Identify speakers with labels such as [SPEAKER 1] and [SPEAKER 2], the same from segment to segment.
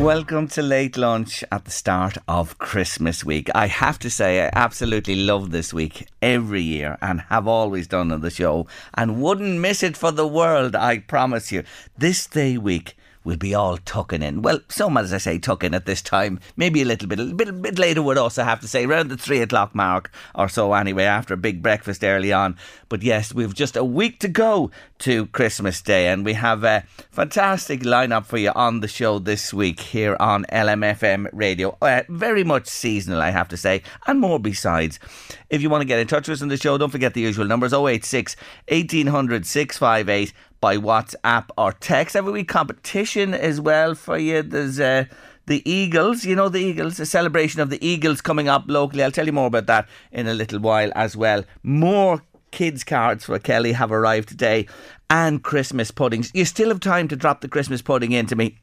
[SPEAKER 1] Welcome to Late Lunch at the start of Christmas week. I have to say, I absolutely love this week every year and have always done on the show and wouldn't miss it for the world, I promise you. This day week we'll be all tucking in. Well, some, as I say, tucking at this time. Maybe a little bit, a bit, bit later with us, I have to say, around the three o'clock mark or so anyway, after a big breakfast early on. But yes, we've just a week to go to Christmas Day and we have a fantastic lineup for you on the show this week here on LMFM radio. Uh, very much seasonal, I have to say, and more besides. If you want to get in touch with us on the show, don't forget the usual numbers 086 1800 658 by WhatsApp or text. Every week competition as well for you. There's uh, the Eagles, you know the Eagles, a celebration of the Eagles coming up locally. I'll tell you more about that in a little while as well. More kids cards for Kelly have arrived today and Christmas puddings. You still have time to drop the Christmas pudding into me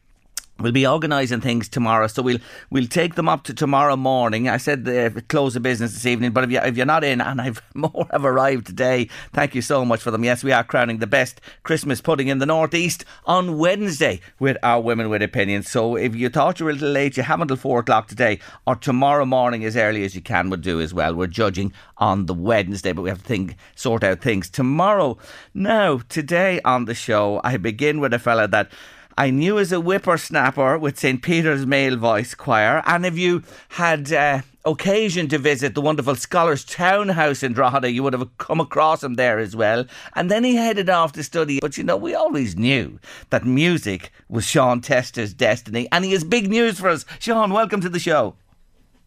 [SPEAKER 1] We'll be organising things tomorrow, so we'll we'll take them up to tomorrow morning. I said uh, close the business this evening, but if you if you're not in, and I've more have arrived today, thank you so much for them. Yes, we are crowning the best Christmas pudding in the northeast on Wednesday with our women with opinions. So if you thought you were a little late, you have until four o'clock today, or tomorrow morning as early as you can would do as well. We're judging on the Wednesday, but we have to think sort out things tomorrow. Now, today on the show, I begin with a fella that. I knew as a whippersnapper with St. Peter's Male Voice Choir. And if you had uh, occasion to visit the wonderful Scholars Townhouse in Drogheda, you would have come across him there as well. And then he headed off to study. But you know, we always knew that music was Sean Tester's destiny. And he has big news for us. Sean, welcome to the show.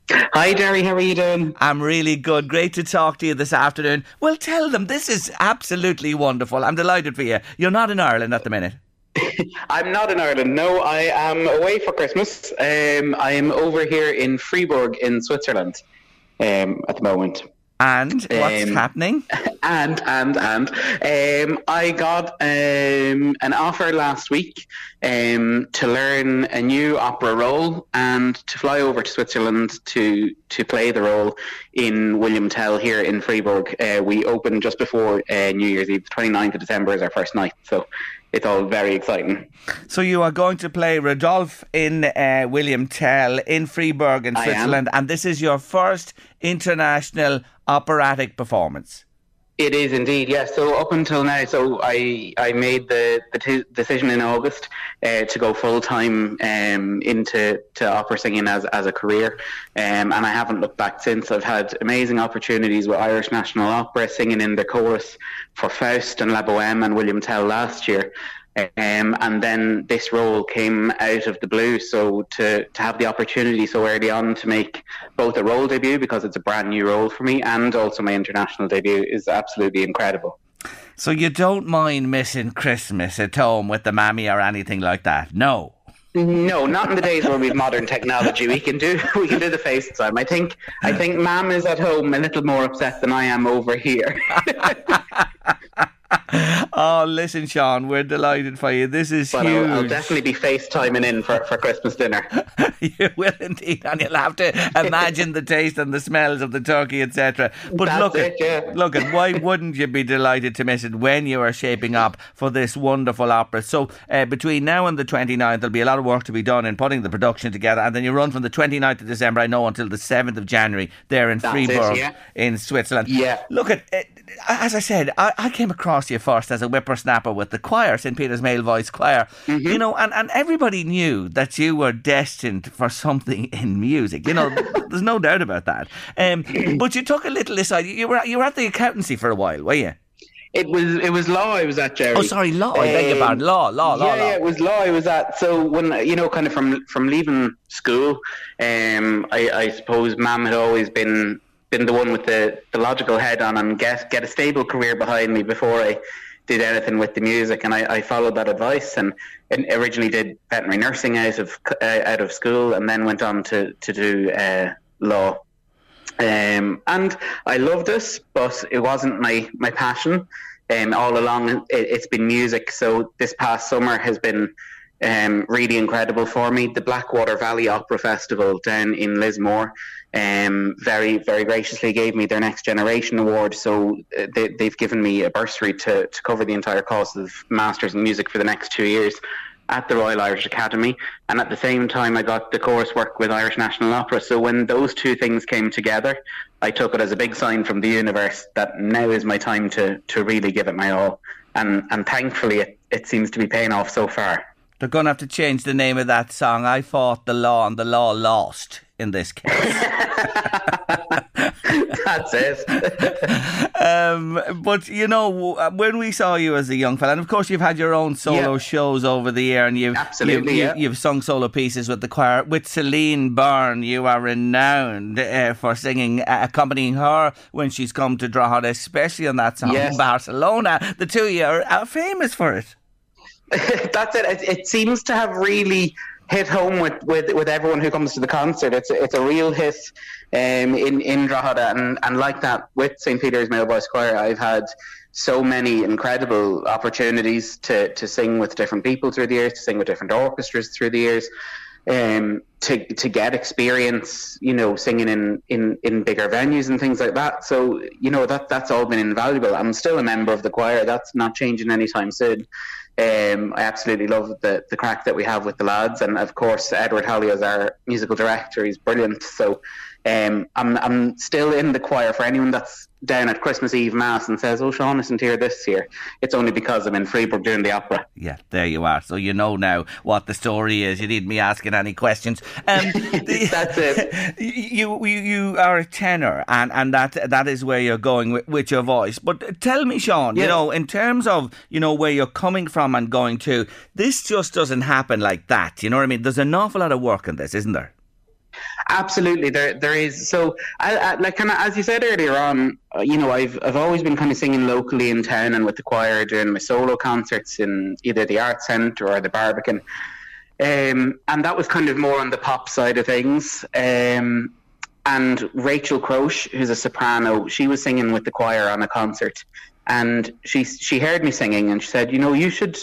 [SPEAKER 2] Hi, Derry. How are you doing?
[SPEAKER 1] I'm really good. Great to talk to you this afternoon. Well, tell them this is absolutely wonderful. I'm delighted for you. You're not in Ireland at the minute.
[SPEAKER 2] I'm not in Ireland. No, I am away for Christmas. Um, I am over here in Freiburg in Switzerland um, at the moment.
[SPEAKER 1] And what's um, happening?
[SPEAKER 2] And and and um, I got um, an offer last week um, to learn a new opera role and to fly over to Switzerland to to play the role in William Tell here in Freiburg. Uh, we open just before uh, New Year's Eve. 29th of December is our first night, so it's all very exciting.
[SPEAKER 1] So you are going to play Rodolphe in uh, William Tell in Freiburg in Switzerland, and this is your first international operatic performance.
[SPEAKER 2] It is indeed, yes. So up until now, so I I made the, the t- decision in August uh, to go full time um, into to opera singing as as a career, um, and I haven't looked back since. I've had amazing opportunities with Irish National Opera, singing in the chorus for Faust and La Boheme and William Tell last year, um, and then this role came out of the blue. So to, to have the opportunity so early on to make both a role debut because it's a brand new role for me and also my international debut is absolutely incredible.
[SPEAKER 1] So you don't mind missing Christmas at home with the mammy or anything like that? No.
[SPEAKER 2] No, not in the days where we've modern technology. We can do we can do the FaceTime. I think I think Mam is at home a little more upset than I am over here.
[SPEAKER 1] oh, listen, Sean, we're delighted for you. This is huge.
[SPEAKER 2] I'll, I'll, definitely be FaceTiming in for, for Christmas dinner.
[SPEAKER 1] you will indeed, and you'll have to imagine the taste and the smells of the turkey, etc. But
[SPEAKER 2] That's
[SPEAKER 1] look,
[SPEAKER 2] it,
[SPEAKER 1] at,
[SPEAKER 2] yeah.
[SPEAKER 1] look at why wouldn't you be delighted to miss it when you are shaping up for this wonderful opera? So uh, between now and the 29th, there'll be a lot of work to be done in putting the production together, and then you run from the 29th of December, I know, until the 7th of January there in
[SPEAKER 2] That's
[SPEAKER 1] Freiburg
[SPEAKER 2] it, yeah.
[SPEAKER 1] in Switzerland.
[SPEAKER 2] Yeah.
[SPEAKER 1] Look at. Uh, as I said, I, I, came across you first as a whippersnapper with the choir, St. Peter's Male Voice Choir. Mm-hmm. You know, and, and everybody knew that you were destined for something in music. You know, there's no doubt about that. Um, but you took a little aside. You were you were at the accountancy for a while, were you?
[SPEAKER 2] It was it was law I was at, Jerry.
[SPEAKER 1] Oh, sorry, law. I beg your pardon. Law, law, law.
[SPEAKER 2] Yeah,
[SPEAKER 1] law.
[SPEAKER 2] yeah, it was law I was at. So when you know, kind of from from leaving school, um, I, I suppose Mum had always been been the one with the, the logical head on and get get a stable career behind me before I did anything with the music, and I, I followed that advice and, and, originally did veterinary nursing out of uh, out of school, and then went on to to do uh, law. Um, and I loved it, but it wasn't my my passion. Um, all along, it, it's been music. So this past summer has been um, really incredible for me. The Blackwater Valley Opera Festival down in Lismore um, very, very graciously gave me their Next Generation Award. So uh, they, they've given me a bursary to, to cover the entire cost of Masters in Music for the next two years at the Royal Irish Academy. And at the same time, I got the coursework with Irish National Opera. So when those two things came together, I took it as a big sign from the universe that now is my time to, to really give it my all. And, and thankfully, it, it seems to be paying off so far.
[SPEAKER 1] They're going to have to change the name of that song. I fought the law and the law lost in this case.
[SPEAKER 2] That's it.
[SPEAKER 1] um, but you know, when we saw you as a young fella, and of course you've had your own solo
[SPEAKER 2] Yeah.
[SPEAKER 1] shows over the year, and you've
[SPEAKER 2] Absolutely,
[SPEAKER 1] you've,
[SPEAKER 2] yeah.
[SPEAKER 1] you've, you've sung solo pieces with the choir with Celine Byrne. You are renowned uh, for singing, uh, accompanying her when she's come to Drogheda, especially on that song
[SPEAKER 2] Yes.
[SPEAKER 1] Barcelona. The two of you are, are famous for it.
[SPEAKER 2] That's it. it. It seems to have really hit home with, with, with everyone who comes to the concert. It's a, it's a real hit um, in in Drogheda, and, and like that with St Peter's Male Voice Choir, I've had so many incredible opportunities to, to sing with different people through the years, to sing with different orchestras through the years. Um, to to get experience, you know, singing in, in, in bigger venues and things like that. So, you know, that that's all been invaluable. I'm still a member of the choir. That's not changing anytime soon. Um, I absolutely love the, the crack that we have with the lads, and of course Edward Holly is our musical director. He's brilliant. So um, I'm I'm still in the choir. For anyone that's down at Christmas Eve mass and says, "Oh, Sean isn't here this year," it's only because I'm in Freiburg doing the opera.
[SPEAKER 1] Yeah, there you are. So you know now what the story is. You need me asking any questions. Um,
[SPEAKER 2] That's it.
[SPEAKER 1] You, you you are a tenor, and, and that that is where you're going with, with your voice. But tell me, Sean, you know, in terms of you know where you're coming from and going to, this just doesn't happen like that. You know what I mean? There's an awful lot of work in this, isn't there?
[SPEAKER 2] Absolutely, there there is. So, I, I, like kind of as you said earlier on, uh, you know, I've I've always been kind of singing locally in town and with the choir doing my solo concerts in either the Arts Centre or the Barbican, um, and that was kind of more on the pop side of things. Um, and Rachel Croash, who's a soprano, she was singing with the choir on a concert, and she she heard me singing and she said, you know, you should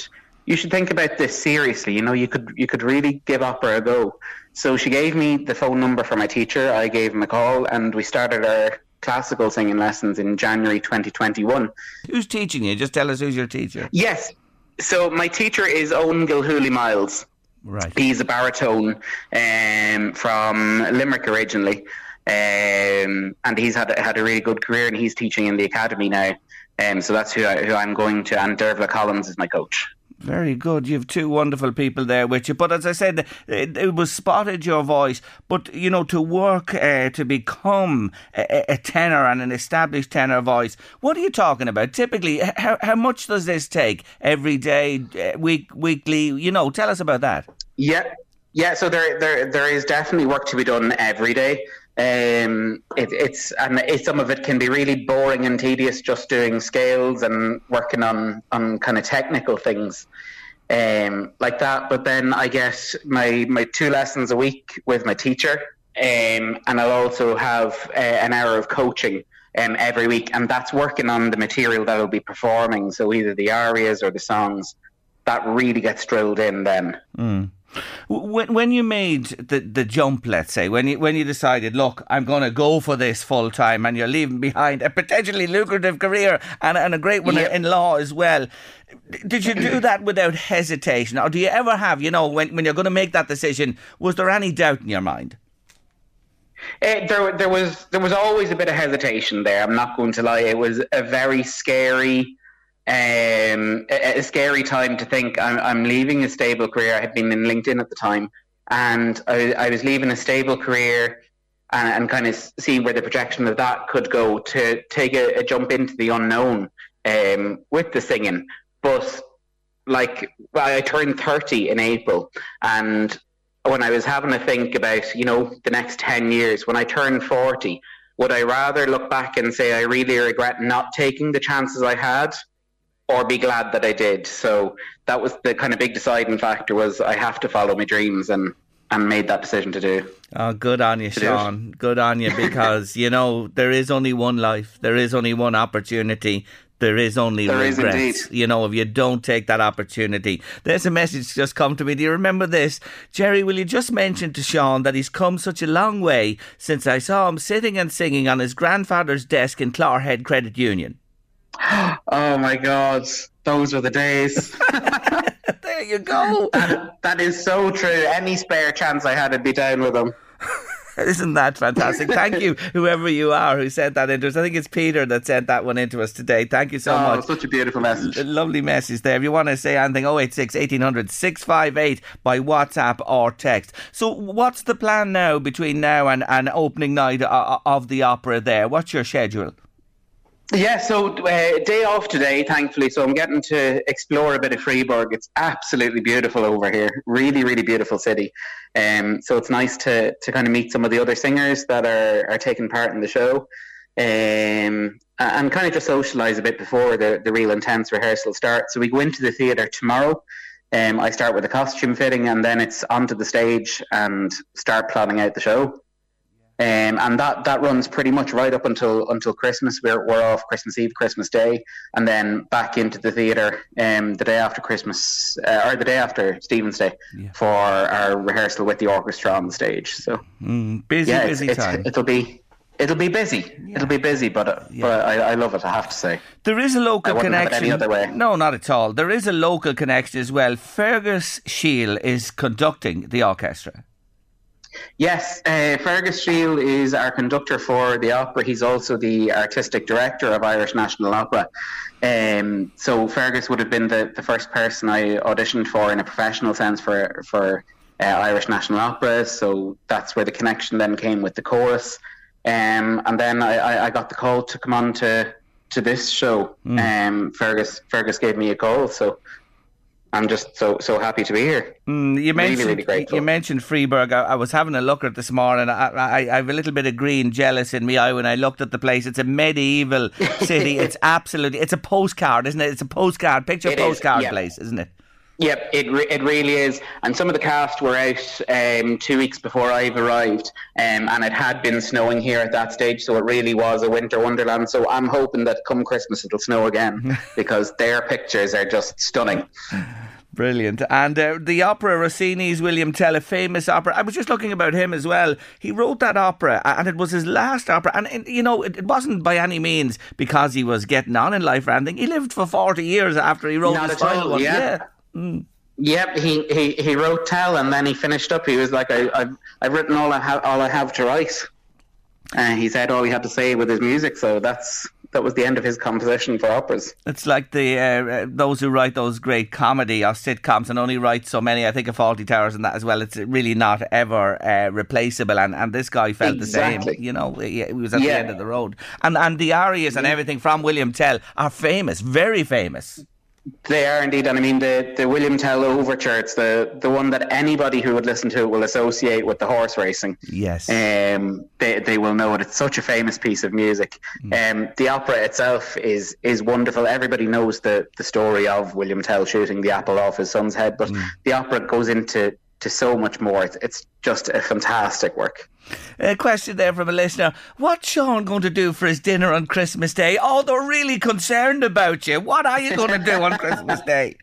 [SPEAKER 2] you should think about this seriously. You know, you could you could really give opera a go. So she gave me the phone number for my teacher. I gave him a call, and we started our classical singing lessons in January 2021.
[SPEAKER 1] Who's teaching you? Just tell us who's your teacher.
[SPEAKER 2] Yes. So my teacher is Owen Gilhooly Miles.
[SPEAKER 1] Right.
[SPEAKER 2] He's a baritone um, from Limerick originally, um, and he's had had a really good career, and he's teaching in the academy now. Um, so that's who, I, who I'm going to, and Dearbhla Collins is my coach.
[SPEAKER 1] Very good. You have two wonderful people there with you. But as I said, it, it was spotted your voice. But, you know, to work, uh, to become a, a tenor and an established tenor voice, what are you talking about? Typically, how, how much does this take? Every day, uh, week, weekly? You know, tell us about that.
[SPEAKER 2] Yeah, yeah. So there, there, there is definitely work to be done every day. Um, it, it's and it, some of it can be really boring and tedious, just doing scales and working on on kind of technical things, um, like that. But then I get my my two lessons a week with my teacher, um, and I'll also have uh, an hour of coaching um, every week, and that's working on the material that I'll be performing. So either the arias or the songs. That really gets drilled in then.
[SPEAKER 1] Mm. When when you made the, the jump, let's say, when you when you decided, look, I'm going to go for this full time, and you're leaving behind a potentially lucrative career and, and a great one in law as well. Did you do that without hesitation, or do you ever have, you know, when when you're going to make that decision, was there any doubt in your mind?
[SPEAKER 2] Uh, there, there was there was always a bit of hesitation there. I'm not going to lie. It was a very scary, um, a, a, scary time to think I'm, I'm leaving a stable career. I had been in LinkedIn at the time, and I, I was leaving a stable career and, and, kind of see where the projection of that could go to take a, a jump into the unknown um, with the singing. But like, I turned 30 in April, and when I was having to think about, you know, the next 10 years, when I turn 40, would I rather look back and say I really regret not taking the chances I had or be glad that I did? So that was the kind of big deciding factor was I have to follow my dreams and and made that decision to do.
[SPEAKER 1] Oh, good on you, Sean. Good on you because, you know, there is only one life. There is only one opportunity there is only there regrets. Is you know, if you don't take that opportunity. There's a message just come to me. Do you remember this? Jerry, will you just mention to Sean that he's come such a long way since I saw him sitting and singing on his grandfather's desk in Clogherhead Credit Union?
[SPEAKER 2] Oh my God, those were the days.
[SPEAKER 1] there you go.
[SPEAKER 2] That, that is so true. Any spare chance I had, I'd be down with them.
[SPEAKER 1] Isn't that fantastic? Thank you, whoever you are who sent that into us. I think it's Peter that sent that one into us today. Thank you so
[SPEAKER 2] oh,
[SPEAKER 1] much.
[SPEAKER 2] Such a beautiful message.
[SPEAKER 1] L- lovely message there. If you want to say anything, 086 1800 658 by WhatsApp or text. So, what's the plan now between now and, and opening night uh, uh, of the opera there? What's your schedule?
[SPEAKER 2] Yeah, so uh, day off today, thankfully. So I'm getting to explore a bit of Freiburg. It's absolutely beautiful over here. Really, really beautiful city. Um, so it's nice to to kind of meet some of the other singers that are are taking part in the show, um, and kind of just socialise a bit before the the real intense rehearsal starts. So we go into the theatre tomorrow. Um, I start with a costume fitting, and then it's onto the stage and start planning out the show. Um, and that, that runs pretty much right up until until Christmas. We're, we're off Christmas Eve, Christmas Day, and then back into the theatre um, the day after Christmas uh, or the day after Stephen's Day yeah. for our rehearsal with the orchestra on the stage. So
[SPEAKER 1] mm, busy, yeah, busy
[SPEAKER 2] it's,
[SPEAKER 1] time.
[SPEAKER 2] It's, it'll be It'll be busy. Yeah. It'll be busy, but uh, yeah. but I, I, love it. I have to say
[SPEAKER 1] there is a local connection.
[SPEAKER 2] any other way.
[SPEAKER 1] No, not at all. There is a local connection as well. Fergus Sheil is conducting the orchestra.
[SPEAKER 2] Yes, uh, Fergus Sheil is our conductor for the opera. He's also the artistic director of Irish National Opera. Um, so Fergus would have been the, the first person I auditioned for in a professional sense for for uh, Irish National Opera. So that's where the connection then came with the chorus. Um, and then I, I, got the call to come on to to this show. Mm. Um, Fergus Fergus gave me a call, so I'm just so so happy to be here.
[SPEAKER 1] Mm, you mentioned really, really you mentioned Freiburg. I, I, was having a look at this morning. I, I, I, have a little bit of green jealous in me eye when I looked at the place. It's a medieval city. it's absolutely it's a postcard, isn't it? It's a postcard picture it postcard is, yeah. place, isn't it?
[SPEAKER 2] Yep, it re- it really is. And some of the cast were out um, two weeks before I've arrived, um, and it had been snowing here at that stage, so it really was a winter wonderland. So I'm hoping that come Christmas it'll snow again because their pictures are just stunning.
[SPEAKER 1] Brilliant. And uh, the opera, Rossini's William Tell, a famous opera. I was just looking about him as well. He wrote that opera and it was his last opera. And, you know, it, it, wasn't by any means because he was getting on in life or anything. He lived for 40 years after he wrote
[SPEAKER 2] Not
[SPEAKER 1] his final one.
[SPEAKER 2] Yeah. yeah. Mm. Yep, he, he, he wrote Tell and then he finished up. He was like, I, I've, I've written all I, have, all I have to write. And he said all he had to say with his music. So that's that was the end of his composition for operas.
[SPEAKER 1] It's like the uh, uh, those who write those great comedy or sitcoms and only write so many. I think of Fawlty Towers and that as well. It's really not ever uh, replaceable. And, and this guy felt exactly. the same. You know, he, he was at yeah. the end of the road. And and the arias and everything from William Tell are famous, very famous.
[SPEAKER 2] They are indeed, and I mean the, the William Tell overture. It's the the one that anybody who would listen to it will associate with the horse racing.
[SPEAKER 1] Yes,
[SPEAKER 2] um, they they will know it. It's such a famous piece of music. Mm. Um, the opera itself is is wonderful. Everybody knows the the story of William Tell shooting the apple off his son's head, but mm. the opera goes into to so much more. It's, it's just a fantastic work.
[SPEAKER 1] A question there from a listener. What's Sean going to do for his dinner on Christmas Day? Oh, they're really concerned about you. What are you going to do on Christmas Day?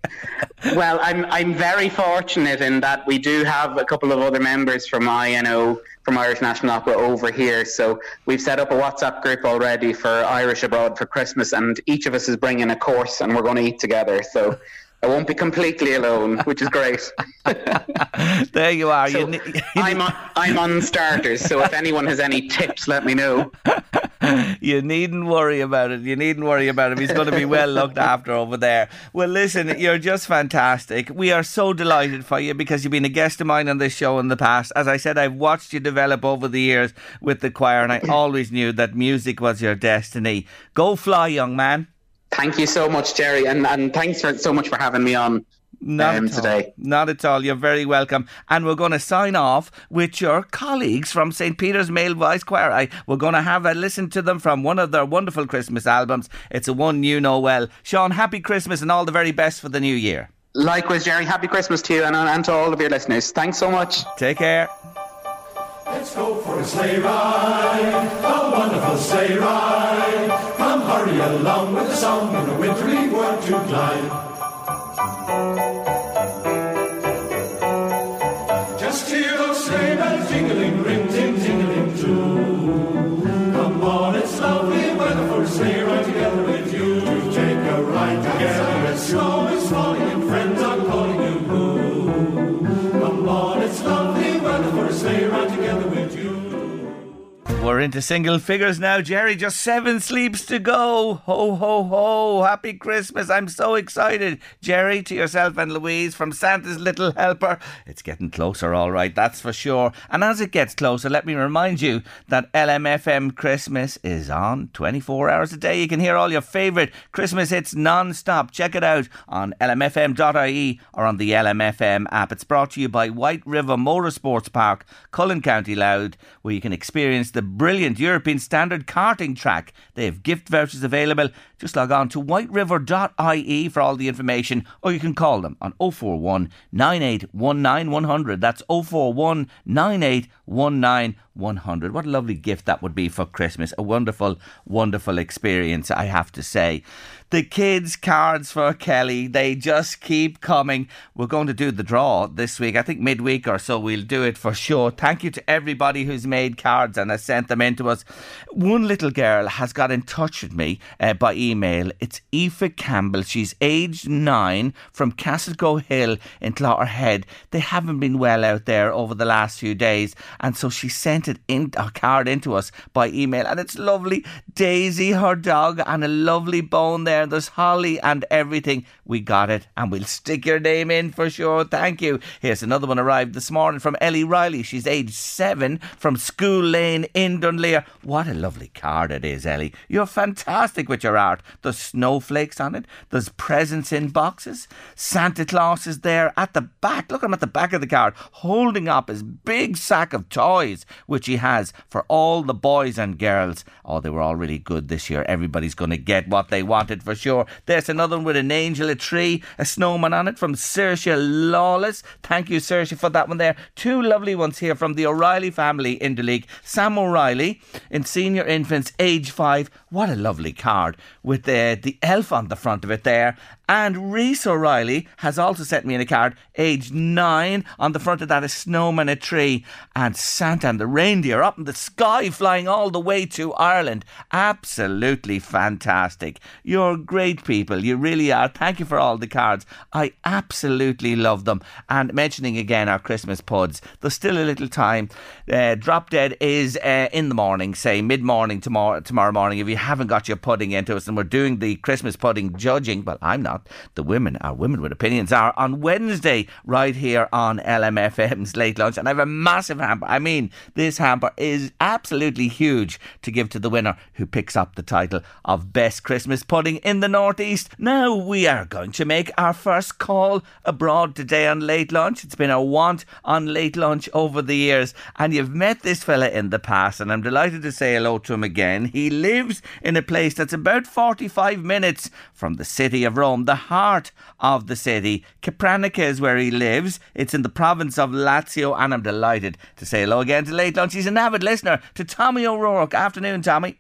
[SPEAKER 2] well, I'm I'm very fortunate in that we do have a couple of other members from INO from Irish National Opera over here. So we've set up a WhatsApp group already for Irish abroad for Christmas, and each of us is bringing a course, and we're going to eat together. So I won't be completely alone, which is great.
[SPEAKER 1] there you are. So
[SPEAKER 2] you, you, I'm on, I'm on starters, so if anyone has any tips, let me know.
[SPEAKER 1] you needn't worry about it. You needn't worry about him. He's going to be well looked after over there. Well, listen, you're just fantastic. We are so delighted for you because you've been a guest of mine on this show in the past. As I said, I've watched you develop over the years with the choir, and I always knew that music was your destiny. Go fly, young man.
[SPEAKER 2] Thank you so much, Jerry, and, and thanks for, so much for having me on.
[SPEAKER 1] Not
[SPEAKER 2] um,
[SPEAKER 1] at
[SPEAKER 2] today.
[SPEAKER 1] Not at all. You're very welcome. And we're going to sign off with your colleagues from St. Peter's Male Voice Choir. I, we're going to have a listen to them from one of their wonderful Christmas albums. It's a one you know well. Sean, happy Christmas and all the very best for the new year.
[SPEAKER 2] Likewise, Jerry. Happy Christmas to you and, and to all of your listeners. Thanks so much.
[SPEAKER 1] Take care.
[SPEAKER 3] Let's go for a sleigh ride, a wonderful sleigh ride. Come hurry along with the song in a wintry world to glide.
[SPEAKER 1] We're into single figures now, Jerry. Just seven sleeps to go. Ho, ho, ho. Happy Christmas. I'm so excited. Jerry, to yourself and Louise from Santa's Little Helper. It's getting closer, all right, that's for sure. And as it gets closer, let me remind you that LMFM Christmas is on 24 hours a day. You can hear all your favourite Christmas hits non stop. Check it out on lmfm.ie or on the LMFM app. It's brought to you by White River Motorsports Park, Collon County Louth, where you can experience the brilliant European standard karting track. They have gift vouchers available. Just log on to whiteriver.ie for all the information, or you can call them on 041 9819 That's 041 9819 100. What a lovely gift that would be for Christmas. A wonderful, wonderful experience, I have to say. The kids' cards for Kelly, they just keep coming. We're going to do the draw this week. I think midweek or so we'll do it for sure. Thank you to everybody who's made cards and has sent them in to us. One little girl has got in touch with me uh, by email. It's Aoife Campbell. She's aged nine from Castlecoe Hill in Clogherhead. They haven't been well out there over the last few days, and so she sent it in a card into us by email, and it's lovely. Daisy, her dog, and a lovely bone there. There's Holly and everything. We got it, and we'll stick your name in for sure. Thank you. Here's another one arrived this morning from Ellie Riley. She's aged seven from School Lane in Dunleer. What a lovely card it is, Ellie. You're fantastic with your art. There's snowflakes on it. There's presents in boxes. Santa Claus is there at the back. Look at him at the back of the card, holding up his big sack of toys, which he has for all the boys and girls. Oh, they were all really good this year. Everybody's going to get what they wanted for sure. There's another one with an angel, a tree, a snowman on it from Saoirse Lawless. Thank you, Saoirse, for that one there. Two lovely ones here from the O'Reilly family in the league. Sam O'Reilly in senior infants, age five. What a lovely card with the, the elf on the front of it there. And Reese O'Reilly has also sent me in a card, age nine. On the front of that, a snowman, a tree, and Santa and the reindeer up in the sky, flying all the way to Ireland. Absolutely fantastic. You're great people. You really are. Thank you for all the cards. I absolutely love them. And mentioning again our Christmas puds, there's still a little time. Uh, Drop Dead is uh, in the morning, say mid morning tomorrow, tomorrow morning. If you haven't got your pudding into us, and we're doing the Christmas pudding judging, well, I'm not. The women, our women with opinions, are on Wednesday right here on LMFM's Late Lunch. And I have a massive hamper. I mean, this hamper is absolutely huge to give to the winner who picks up the title of Best Christmas Pudding in the Northeast. Now we are going to make our first call abroad today on Late Lunch. It's been a want on Late Lunch over the years, and you've met this fella in the past, and I'm delighted to say hello to him again. He lives in a place that's about 45 minutes from the city of Rome. The heart of the city. Capranica is where he lives. It's in the province of Lazio, and I'm delighted to say hello again to Late Lunch. He's an avid listener to Tommy O'Rourke. Afternoon, Tommy.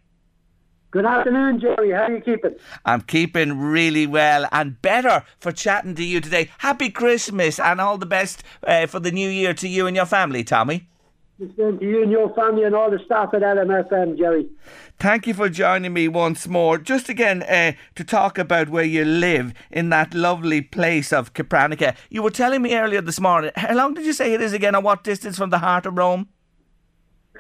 [SPEAKER 4] Good afternoon, Jerry. How are you keeping?
[SPEAKER 1] I'm keeping really well and better for chatting to you today. Happy Christmas and all the best uh, for the new year to you and your family, Tommy.
[SPEAKER 4] The same to you and your family and all the staff at LMFM, Jerry.
[SPEAKER 1] Thank you for joining me once more. Just again uh, to talk about where you live in that lovely place of Capranica. You were telling me earlier this morning, how long did you say it is again and what distance from the heart of Rome?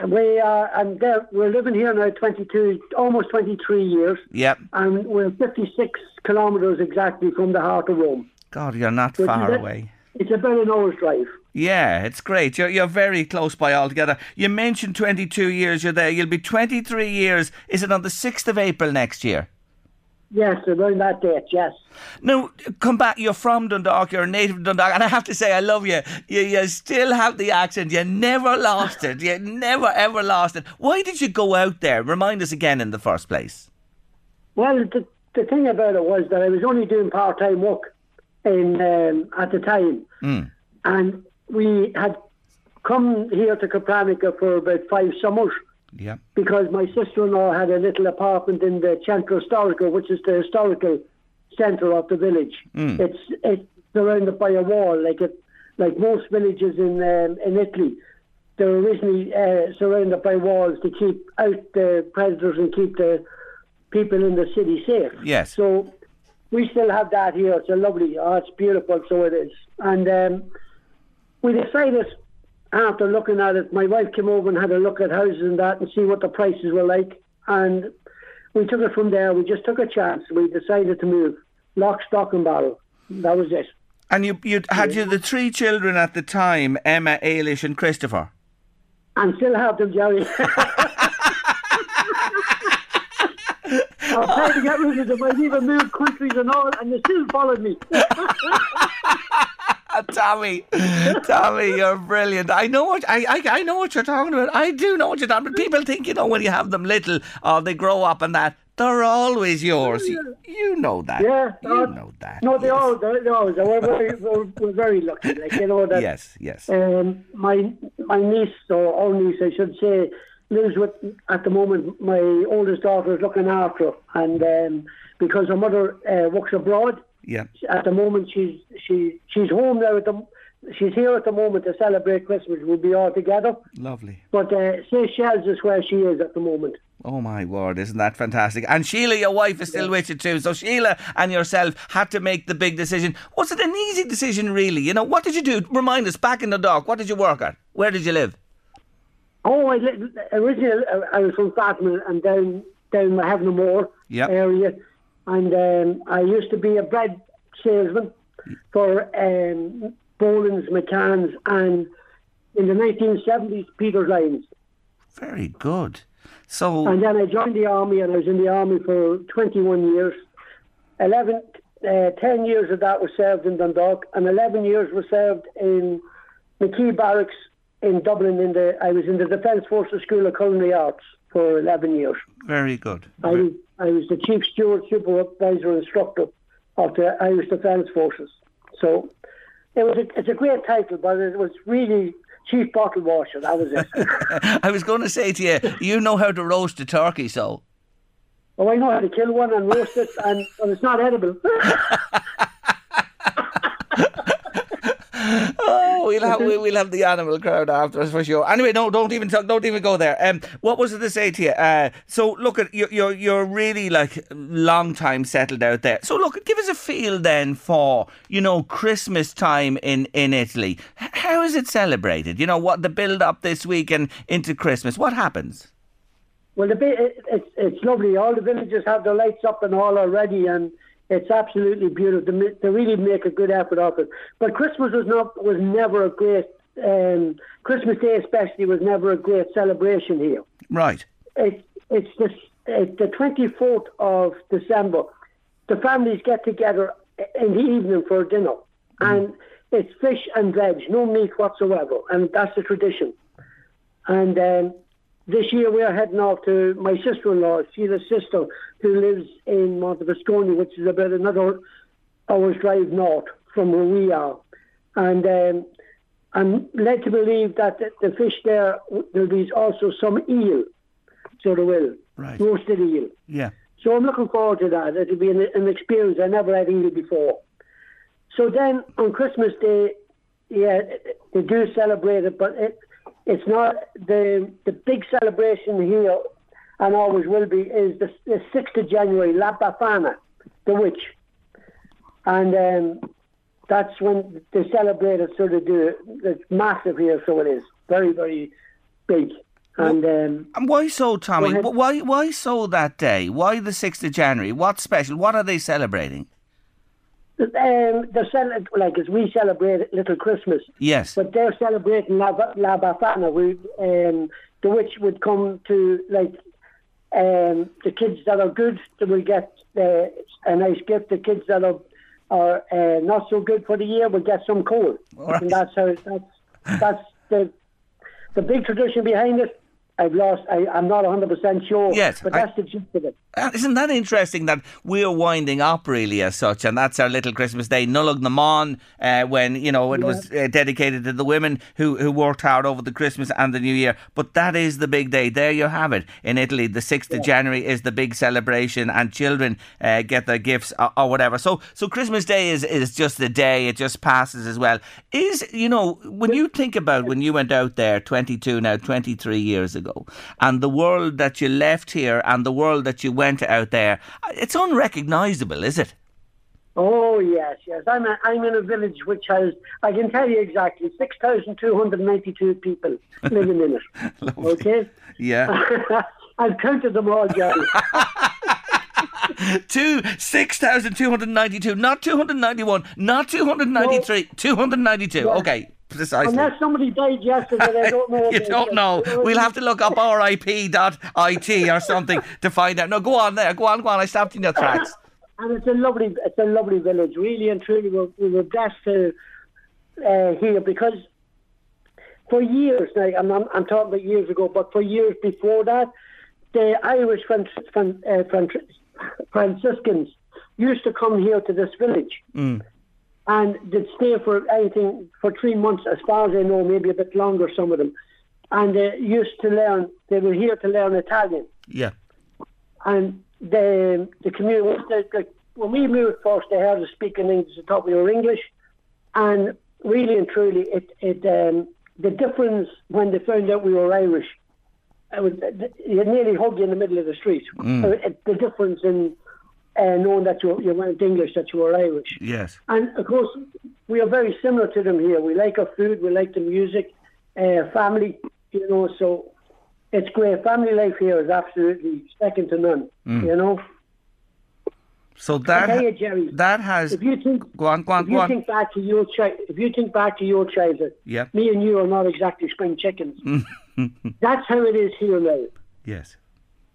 [SPEAKER 4] We are, and there, we're living here now 22, almost 23 years,
[SPEAKER 1] Yep.
[SPEAKER 4] and we're 56 kilometres exactly from the heart of Rome.
[SPEAKER 1] God, you're not
[SPEAKER 4] Which
[SPEAKER 1] far away.
[SPEAKER 4] It's about an hour's drive.
[SPEAKER 1] Yeah, it's great. You're, you're very close by altogether. You mentioned 22 years you're there. You'll be 23 years. Is it on the 6th of April next year?
[SPEAKER 4] Yes, around that date, yes.
[SPEAKER 1] Now, come back. You're from Dundalk. You're a native of Dundalk. And I have to say, I love you. You, you still have the accent. You never lost it. You never, ever lost it. Why did you go out there? Remind us again in the first place.
[SPEAKER 4] Well, the, the thing about it was that I was only doing part time work in um, at the time,
[SPEAKER 1] Mm.
[SPEAKER 4] and we had come here to Capranica for about five summers
[SPEAKER 1] Yeah.
[SPEAKER 4] because my sister-in-law had a little apartment in the Centro Storico, which is the historical centre of the village. It's it's surrounded by a wall, like it, like most villages in um, in Italy. They're originally uh, surrounded by walls to keep out the predators and keep the people in the city safe.
[SPEAKER 1] Yes.
[SPEAKER 4] So we still have that here. It's a lovely, oh, it's beautiful, so it is. And um, we decided after looking at it, my wife came over and had a look at houses and that and see what the prices were like. And we took it from there. We just took a chance. We decided to move. Lock, stock, and barrel. That was it.
[SPEAKER 1] And you, you had you the three children at the time, Emma, Ailish, and Christopher.
[SPEAKER 4] And still have them, Jerry. I'll try to get rid of them. I've even moved countries and all, and they still followed me.
[SPEAKER 1] Tommy, Tommy, you're brilliant. I know what I, I I know what you're talking about. I do know what you're talking about. People think you know when you have them little, or they grow up and that they're always yours. You, you know that.
[SPEAKER 4] Yeah,
[SPEAKER 1] you
[SPEAKER 4] uh,
[SPEAKER 1] know that.
[SPEAKER 4] No, they
[SPEAKER 1] yes.
[SPEAKER 4] all, they, they always. We're very, we're, we're very lucky. Like you know that.
[SPEAKER 1] Yes, yes.
[SPEAKER 4] Um, my my niece or our niece, I should say, lives with at the moment. My oldest daughter is looking after her, and um, because her mother uh, works abroad,
[SPEAKER 1] yeah.
[SPEAKER 4] at the moment she's she she's home now. At the she's here at the moment to celebrate Christmas. We'll be all together.
[SPEAKER 1] Lovely.
[SPEAKER 4] But uh, Seychelles is where she is at the moment.
[SPEAKER 1] Oh my word, isn't that fantastic? And Sheila, your wife, is still with you too. So Sheila and yourself had to make the big decision. Was it an easy decision, really? You know, what did you do? Remind us, back in the dock, what did you work at? Where did you live?
[SPEAKER 4] Oh, I li- originally uh, I was from Fatima and down down the Heavenmore
[SPEAKER 1] Yep.
[SPEAKER 4] area, and um, I used to be a bread salesman for um, Boland's, McCann's, and in the 1970s Peter's Lines.
[SPEAKER 1] Very good. So,
[SPEAKER 4] And then I joined the army, and I was in the army for 21 years. 11, uh, 10 years of that was served in Dundalk, and 11 years was served in McKee Barracks in Dublin. In the I was in the Defence Forces School of Culinary Arts for 11 years.
[SPEAKER 1] very good.
[SPEAKER 4] I was, I was the chief steward, supervisor, instructor of the Irish Defence Forces. So it was a, it's a great title, but it was really chief bottle washer. That was it.
[SPEAKER 1] I was going to say to you, you know how to roast a turkey, so.
[SPEAKER 4] oh, I know how to kill one and roast it, and, and it's not edible.
[SPEAKER 1] Oh, we'll have we- we'll have the animal crowd after us for sure. Anyway, no, don't even talk, don't even go there. Um, what was it to say to you? Uh, so look at you're you're, you're really like long time settled out there. So look, give us a feel then for you know Christmas time in in Italy. H- How is it celebrated? You know what the build up this week and into Christmas. What happens?
[SPEAKER 4] Well, the it's it's lovely. All the villages have their lights up and all already, and it's absolutely beautiful. They, they really make a good effort of it. But Christmas was not was never a great. Um, Christmas Day especially was never a great celebration here.
[SPEAKER 1] Right.
[SPEAKER 4] It, it's the it's the twenty fourth of December. The families get together in the evening for dinner, and it's fish and veg, no meat whatsoever, and that's the tradition. And um, this year we are heading off to my sister-in-law, Sheila's sister, who lives in Montefiascone, which is about another hours drive north from where we are, and um, I'm led to believe that the, the fish there there'll be also some eel, so there will
[SPEAKER 1] Right.
[SPEAKER 4] roasted eel.
[SPEAKER 1] Yeah.
[SPEAKER 4] So I'm looking forward to that. It'll be an, an experience I never had eel before. So then on Christmas Day, yeah, they do celebrate it, but it, it's not the the big celebration here, and always will be, is the, the 6th of January, La Befana, the witch. And um, that's when they celebrate it, so they do it. It's massive here, so it is. Very, very big. And um,
[SPEAKER 1] And why so, Tommy? Why why so that day? Why the sixth of January? What's special? What are they celebrating?
[SPEAKER 4] um, they're cel- like as we celebrate Little Christmas,
[SPEAKER 1] Yes.
[SPEAKER 4] but they're celebrating La, La Befana. We, um, the witch would come to like um, the kids that are good. They will get uh, a nice gift. The kids that are are uh, not so good for the year will get some coal.
[SPEAKER 1] right.
[SPEAKER 4] And that's how that's that's the the big tradition behind it. I've lost. I, I'm not 100 percent sure.
[SPEAKER 1] Yes,
[SPEAKER 4] but
[SPEAKER 1] I-
[SPEAKER 4] that's the gist of it.
[SPEAKER 1] Uh, Isn't that interesting that we're winding up really as such, and that's our little Christmas day, Nollaig na mBan, uh, when you know it was uh, dedicated to the women who, who worked hard over the Christmas and the New Year. But that is the big day. There you have it. In Italy, the sixth of January is the big celebration, and children uh, get their gifts or, or whatever. So so Christmas Day is is just a day. It just passes as well. Is you know when you think about when you went out there, twenty two now, twenty three years ago, and the world that you left here and the world that you went out there, it's unrecognisable, is it?
[SPEAKER 4] Oh yes, yes. I'm a, I'm in a village which has I can tell you exactly six thousand two hundred ninety two people living in it. okay,
[SPEAKER 1] Yeah.
[SPEAKER 4] I've counted them all, Jerry.
[SPEAKER 1] Two six thousand two hundred ninety two, not two hundred ninety one, not two hundred ninety three, two hundred ninety two.
[SPEAKER 4] Yeah.
[SPEAKER 1] Okay, precisely.
[SPEAKER 4] Unless somebody died yesterday, I don't know.
[SPEAKER 1] you don't know. We'll have to look up RIP.ie or something to find out. No, go on there. Go on, go on. I stopped in your tracks.
[SPEAKER 4] And it's a lovely, it's a lovely village. Really and truly, we're, we were blessed to uh, here because for years, now I'm, I'm, I'm talking about years ago, but for years before that, the Irish Fran- Fran- uh, Fran- Franciscans used to come here to this village. And they'd stay for anything for three months, as far as I know, maybe a bit longer, some of them. And they used to learn, they were here to learn Italian
[SPEAKER 1] Yeah.
[SPEAKER 4] and the the community when we moved first, they had us speaking English. They taught me our English, and really and truly, it it um, the difference when they found out we were Irish, it was you nearly hug you in the middle of the street. Uh, it- the difference in uh, knowing that you you weren't English, that you were Irish.
[SPEAKER 1] Yes.
[SPEAKER 4] And of course, we are very similar to them here. We like our food, we like the music, uh, family, you know, so it's great. Family life here is absolutely second to none, you know.
[SPEAKER 1] So that
[SPEAKER 4] you, Jerry,
[SPEAKER 1] that has
[SPEAKER 4] if you think,
[SPEAKER 1] go on, go on,
[SPEAKER 4] if you
[SPEAKER 1] on.
[SPEAKER 4] think back to your chi- if you think back to your childhood,
[SPEAKER 1] Yeah.
[SPEAKER 4] me and you are not exactly spring chickens. That's how it is here now.
[SPEAKER 1] Yes.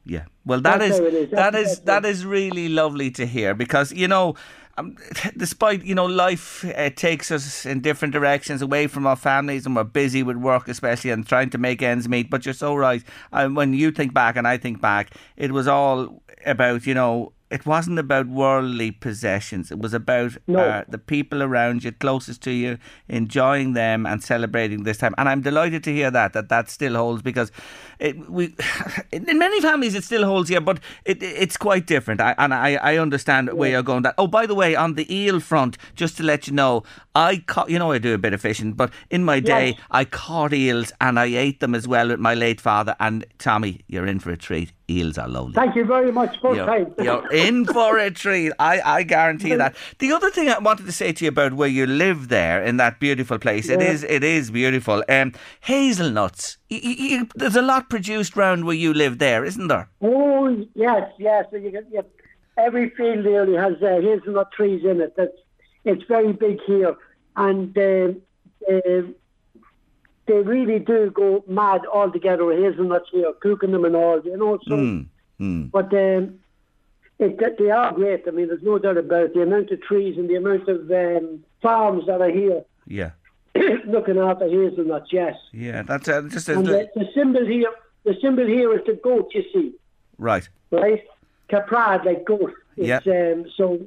[SPEAKER 1] Yeah. Well, that is
[SPEAKER 4] is.
[SPEAKER 1] that is that is really lovely to hear because you know, um, despite you know life uh, takes us in different directions away from our families and we're busy with work especially and trying to make ends meet. But you're so right. And when you think back and I think back, it was all about you know. It wasn't about worldly possessions. It was about
[SPEAKER 4] No.
[SPEAKER 1] uh, the people around you, closest to you, enjoying them and celebrating this time. And I'm delighted to hear that that that still holds because it, we in many families it still holds here, but it, it's quite different. I, and I, I understand where you're going. That oh, by the way, on the eel front, just to let you know, I caught you know I do a bit of fishing, but in my day
[SPEAKER 4] Yes.
[SPEAKER 1] I caught eels and I ate them as well with my late father. And Tommy, you're in for a treat. Eels are lovely.
[SPEAKER 4] Thank you very much. for
[SPEAKER 1] You're,
[SPEAKER 4] time.
[SPEAKER 1] you're in for a treat. I, I guarantee that. The other thing I wanted to say to you about where you live there in that beautiful place, it
[SPEAKER 4] Yeah.
[SPEAKER 1] is it is beautiful. Um, hazelnuts. Y- y- y- there's a lot produced round where you live there, isn't there?
[SPEAKER 4] Oh yes, yes. You get, you every field nearly has uh, hazelnut trees in it. That's it's very big here, and uh, uh, they really do go mad all together hazelnuts here, cooking them and all. You know, so.
[SPEAKER 1] Mm, mm.
[SPEAKER 4] But um, it, they are great. I mean, there's no doubt about it. the amount of trees and the amount of um, farms that are here
[SPEAKER 1] Yeah,
[SPEAKER 4] looking after hazelnuts. Yes,
[SPEAKER 1] yeah. That's uh, just a,
[SPEAKER 4] and the, the symbol here, the symbol here is the goat. You see,
[SPEAKER 1] right.
[SPEAKER 4] right? Caprad, like goat.
[SPEAKER 1] Yeah.
[SPEAKER 4] Um, so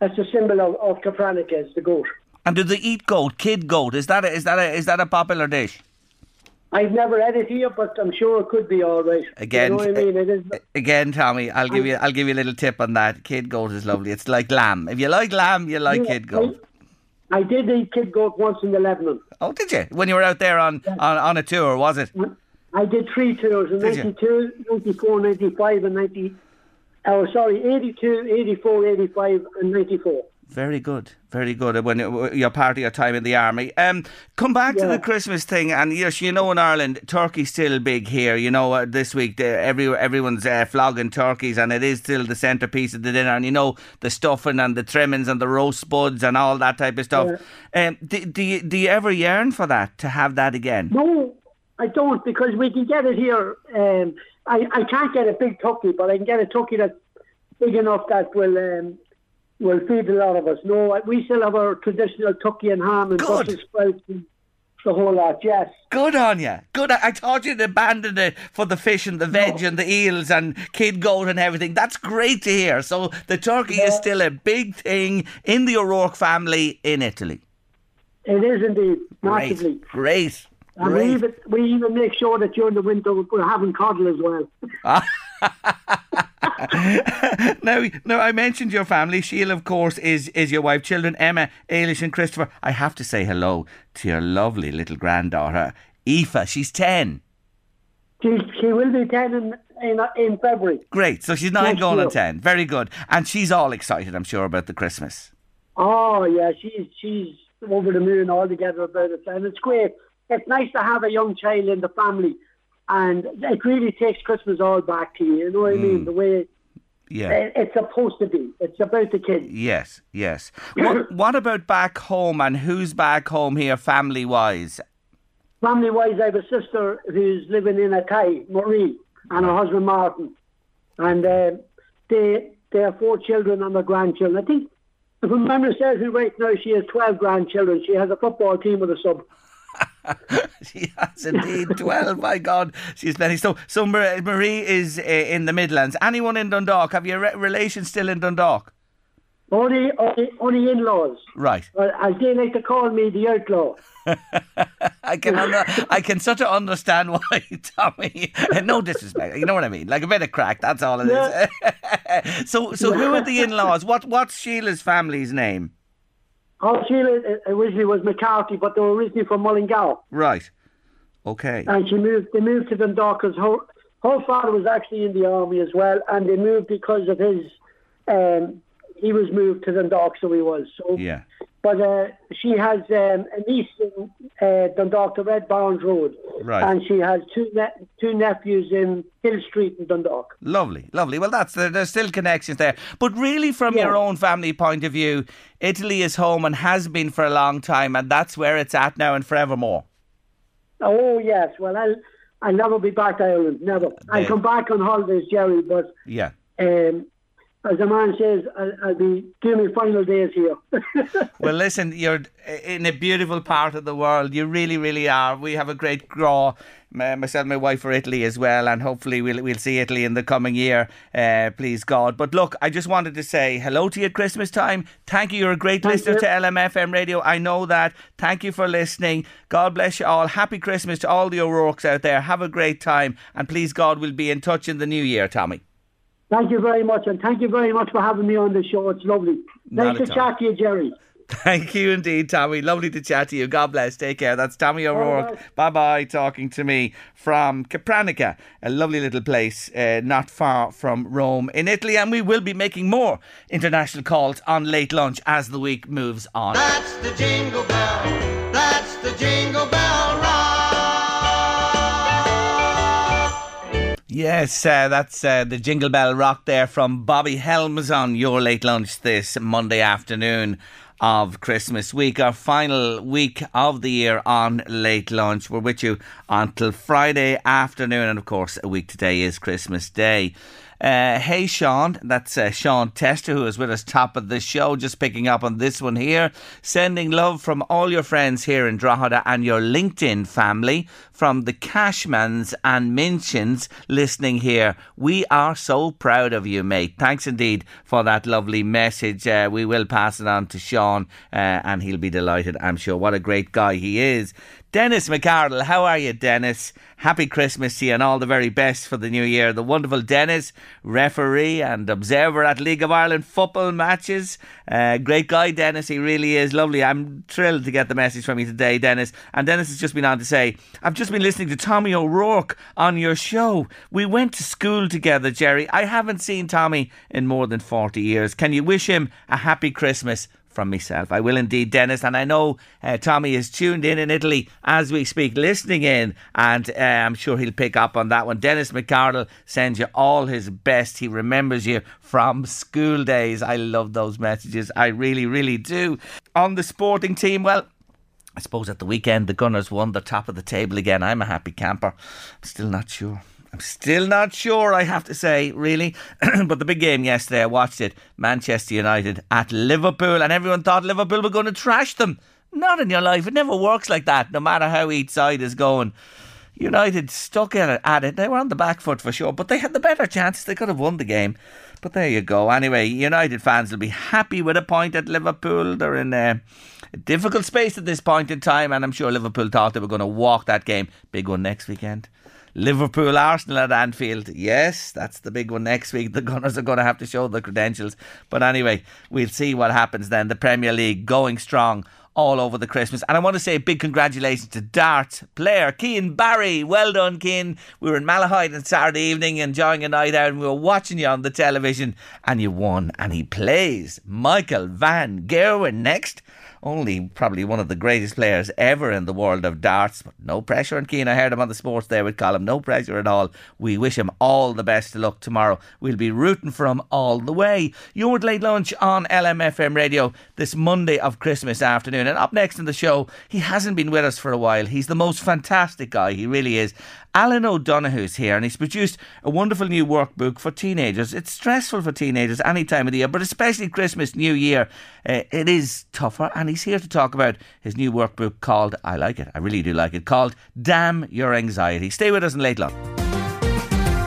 [SPEAKER 4] that's a symbol of, of Capranica, it's the goat.
[SPEAKER 1] And do they eat goat, kid goat? Is that a, is that a, is that a popular dish?
[SPEAKER 4] I've never had it here, but I'm sure it could be all right.
[SPEAKER 1] Again,
[SPEAKER 4] you know I mean? It is.
[SPEAKER 1] Again, Tommy, I'll give you I'll give you a little tip on that. Kid goat is lovely. It's like lamb. If you like lamb, you like
[SPEAKER 4] Yeah,
[SPEAKER 1] kid goat.
[SPEAKER 4] I, I did eat kid goat once in the Lebanon.
[SPEAKER 1] Oh, did you? When you were out there on, on, on a tour, was it?
[SPEAKER 4] I did three tours in
[SPEAKER 1] Did you?
[SPEAKER 4] 92, 94, 95, and 90. Oh, sorry, 82, 84, 85, and 94.
[SPEAKER 1] Very good, very good. When you- you're part of your time in the army. Um, come back to the Christmas thing, and yes, you know in Ireland, turkey's still big here. You know uh, this week, every everyone's uh, flogging turkeys, and it is still the centerpiece of the dinner. And you know the stuffing and the trimmings and the roast spuds and all that type of stuff. Um, do, do you do you ever yearn for that to have that again?
[SPEAKER 4] No, I don't because we can get it here. Um, I, I can't get a big turkey, but I can get a turkey that's big enough that will um, will feed a lot of us. No, we still have our traditional turkey and ham and
[SPEAKER 1] Good.
[SPEAKER 4] Brussels sprouts and the whole lot. Yes.
[SPEAKER 1] Good on you. Good. I thought you'd abandoned it for the fish and the veg and the eels and kid goat and everything. That's great to hear. So the turkey is still a big thing in the O'Rourke family in Italy.
[SPEAKER 4] It is indeed massively.
[SPEAKER 1] Great. Great.
[SPEAKER 4] And we even we even make sure that during the winter we're having coddle as well.
[SPEAKER 1] now, now, I mentioned your family. Sheila, of course, is is your wife. Children, Emma, Ailish, and Christopher. I have to say hello to your lovely little granddaughter, Aoife. She's ten.
[SPEAKER 4] She she will be ten in in, in February.
[SPEAKER 1] Great. So she's nine
[SPEAKER 4] Next
[SPEAKER 1] going on ten. Very good. And she's all excited, I'm sure, about the Christmas.
[SPEAKER 4] Oh yeah, she's she's over the moon altogether about it, and it's great. It's nice to have a young child in the family, and it really takes Christmas all back to you. You know what I mean? The way
[SPEAKER 1] Yeah.
[SPEAKER 4] it's supposed to be. It's about the kids.
[SPEAKER 1] Yes, yes. What, what about back home and who's back home here family wise?
[SPEAKER 4] Family wise, I have a sister who's living in Athy, Marie, and her husband Martin, and uh, they they have four children and their grandchildren. I think. If my memory serves me right now, she has 12 grandchildren. She has a football team with a sub.
[SPEAKER 1] She has indeed 12, my God. She's many. So, so Marie is uh, in the Midlands. Anyone in Dundalk? Have you re- relations still in Dundalk?
[SPEAKER 4] Only, only, only in-laws.
[SPEAKER 1] Right.
[SPEAKER 4] Well, as they like to call me, the outlaw.
[SPEAKER 1] I can under, I can sort of understand why, Tommy. No disrespect. You know what I mean? Like a bit of crack. That's all it is. so, so who are the in-laws? What, what's Sheila's family's name?
[SPEAKER 4] Sheila uh, originally was McCarthy, but they were originally from Mullingar.
[SPEAKER 1] Right. Okay.
[SPEAKER 4] And she moved, they moved to Dundalk because her, her father was actually in the army as well, and they moved because of his, um, he was moved to Dundalk, so he was. So,
[SPEAKER 1] Yeah.
[SPEAKER 4] But uh, she has um, a niece in uh, Dundalk, the Red Barns Road.
[SPEAKER 1] Right.
[SPEAKER 4] And she has two ne- two nephews in Hill Street in Dundalk.
[SPEAKER 1] Lovely, lovely. Well, that's there, there's still connections there. But really, from
[SPEAKER 4] Yeah.
[SPEAKER 1] your own family point of view, Italy is home and has been for a long time, and that's where it's at now and forevermore.
[SPEAKER 4] Oh yes, well I'll I'll never be back to Ireland, never. I'll come back on holidays, Jerry, but
[SPEAKER 1] Yeah.
[SPEAKER 4] um, as the man says, I'll, I'll be doing my final days here.
[SPEAKER 1] Well, listen, you're in a beautiful part of the world. You really, really are. We have a great draw. Myself and my wife for Italy as well, and hopefully we'll we'll see Italy in the coming year. Uh, please God. But look, I just wanted to say hello to you at Christmas time. Thank you. You're a great
[SPEAKER 4] Thank
[SPEAKER 1] listener
[SPEAKER 4] you.
[SPEAKER 1] to LMFM radio. I know that. Thank you for listening. God bless you all. Happy Christmas to all the O'Rourke's out there. Have a great time, and please God, we'll be in touch in the new year, Tommy.
[SPEAKER 4] Thank you very much, and thank you very much for having me on the show. It's lovely.
[SPEAKER 1] Not
[SPEAKER 4] nice to
[SPEAKER 1] at all.
[SPEAKER 4] chat to you, Jerry.
[SPEAKER 1] Thank you indeed, Tommy. Lovely to chat to you. God bless. Take care. That's Tommy O'Rourke. Bye bye. Talking to me from Capranica, a lovely little place uh, not far from Rome in Italy. And we will be making more international calls on late lunch as the week moves on.
[SPEAKER 3] That's the jingle bell. That's the jingle bell
[SPEAKER 1] Yes, uh, that's uh, the Jingle Bell Rock there from Bobby Helms on your late lunch this Monday afternoon of Christmas week, our final week of the year on late lunch. We're with you until Friday afternoon, and of course, a week today is Christmas Day. Uh, hey, Sean. That's uh, Sean Tester, who is with us top of the show, just picking up on this one here. Sending love from all your friends here in Drogheda and your LinkedIn family from the Cashmans and Minchins listening here. We are so proud of you, mate. Thanks indeed for that lovely message. Uh, we will pass it on to Sean uh, and he'll be delighted, I'm sure. What a great guy he is. Dennis McArdle, how are you, Dennis? Happy Christmas to you and all the very best for the new year. The wonderful Dennis, referee and observer at League of Ireland football matches. Uh, great guy, Dennis. He really is lovely. I'm thrilled to get the message from you today, Dennis. And Dennis has just been on to say, I've just been listening to Tommy O'Rourke on your show. We went to school together, Jerry. I haven't seen Tommy in more than 40 years. Can you wish him a happy Christmas from myself. I will indeed, Dennis. And I know uh, Tommy is tuned in in Italy as we speak, listening in, and uh, I'm sure he'll pick up on that one. Dennis McArdle sends you all his best. He remembers you from school days. I love those messages. I really, really do. On the sporting team, well, I suppose at the weekend the Gunners won the top of the table again. I'm a happy camper. I'm still not sure. I'm still not sure, I have to say, really. but the big game yesterday, I watched it Manchester United at Liverpool, and everyone thought Liverpool were going to trash them. Not in your life. It never works like that, no matter how each side is going. United stuck at it, at it. They were on the back foot for sure, but they had the better chances. They could have won the game. But there you go. Anyway, United fans will be happy with a point at Liverpool. They're in uh, a difficult space at this point in time, and I'm sure Liverpool thought they were going to walk that game. Big one next weekend. Liverpool Arsenal at Anfield. Yes, that's the big one next week. The Gunners are going to have to show the credentials. But anyway, we'll see what happens then. The Premier League going strong all over the Christmas. And I want to say a big congratulations to Dart player Keane Barry. Well done, Keane. We were in Malahide on Saturday evening enjoying a night out and we were watching you on the television and you won. And he plays Michael Van Gerwen next only probably one of the greatest players ever in the world of darts. But no pressure on Keane. I heard him on the sports day with Colin. No pressure at all. We wish him all the best of luck tomorrow. We'll be rooting for him all the way. You're late lunch on LMFM radio this Monday of Christmas afternoon. And up next in the show, he hasn't been with us for a while. He's the most fantastic guy. He really is. Alan O'Donoghue's here and he's produced a wonderful new workbook for teenagers. It's stressful for teenagers any time of the year, but especially Christmas, New Year, uh, it is tougher. And he's here to talk about his new workbook called, I like it, I really do like it, called Damn Your Anxiety. Stay with us in late lunch.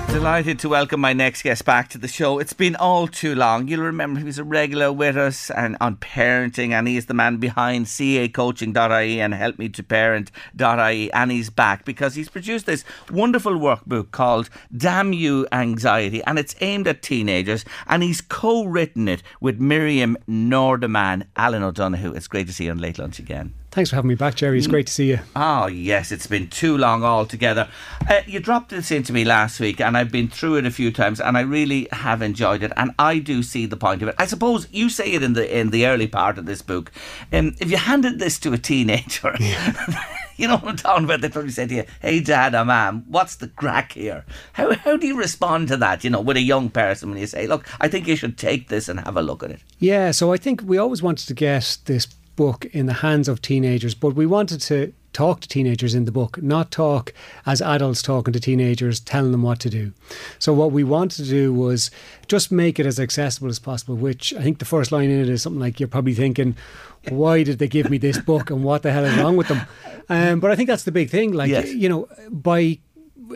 [SPEAKER 1] Delighted to welcome my next guest back to the show. It's been all too long. You'll remember he was a regular with us and on parenting, and he's the man behind cacoaching.ie and help me to parent.ie. And he's back because he's produced this wonderful workbook called Damn You Anxiety, and it's aimed at teenagers. And he's co written it with Miriam Nordeman. Alan O'Donoghue, it's great to see you on Late Lunch again.
[SPEAKER 5] Thanks for having me back, Jerry. It's great to see you.
[SPEAKER 1] Oh, yes, it's been too long altogether. Uh, you dropped this into me last week, and I've been through it a few times, and I really have enjoyed it. And I do see the point of it. I suppose you say it in the in the early part of this book. Um, if you handed this to a teenager, yeah. you know what I'm talking about? They probably say to you, "Hey, Dad or Mom, what's the crack here?" How how do you respond to that? You know, with a young person when you say, "Look, I think you should take this and have a look at it."
[SPEAKER 5] Yeah. So I think we always wanted to get this book in the hands of teenagers, but we wanted to talk to teenagers in the book, not talk as adults talking to teenagers, telling them what to do. So, what we wanted to do was just make it as accessible as possible, which I think the first line in it is something like you're probably thinking, why did they give me this book and what the hell is wrong with them? Um, but I think that's the big thing. Like, yes. you know, by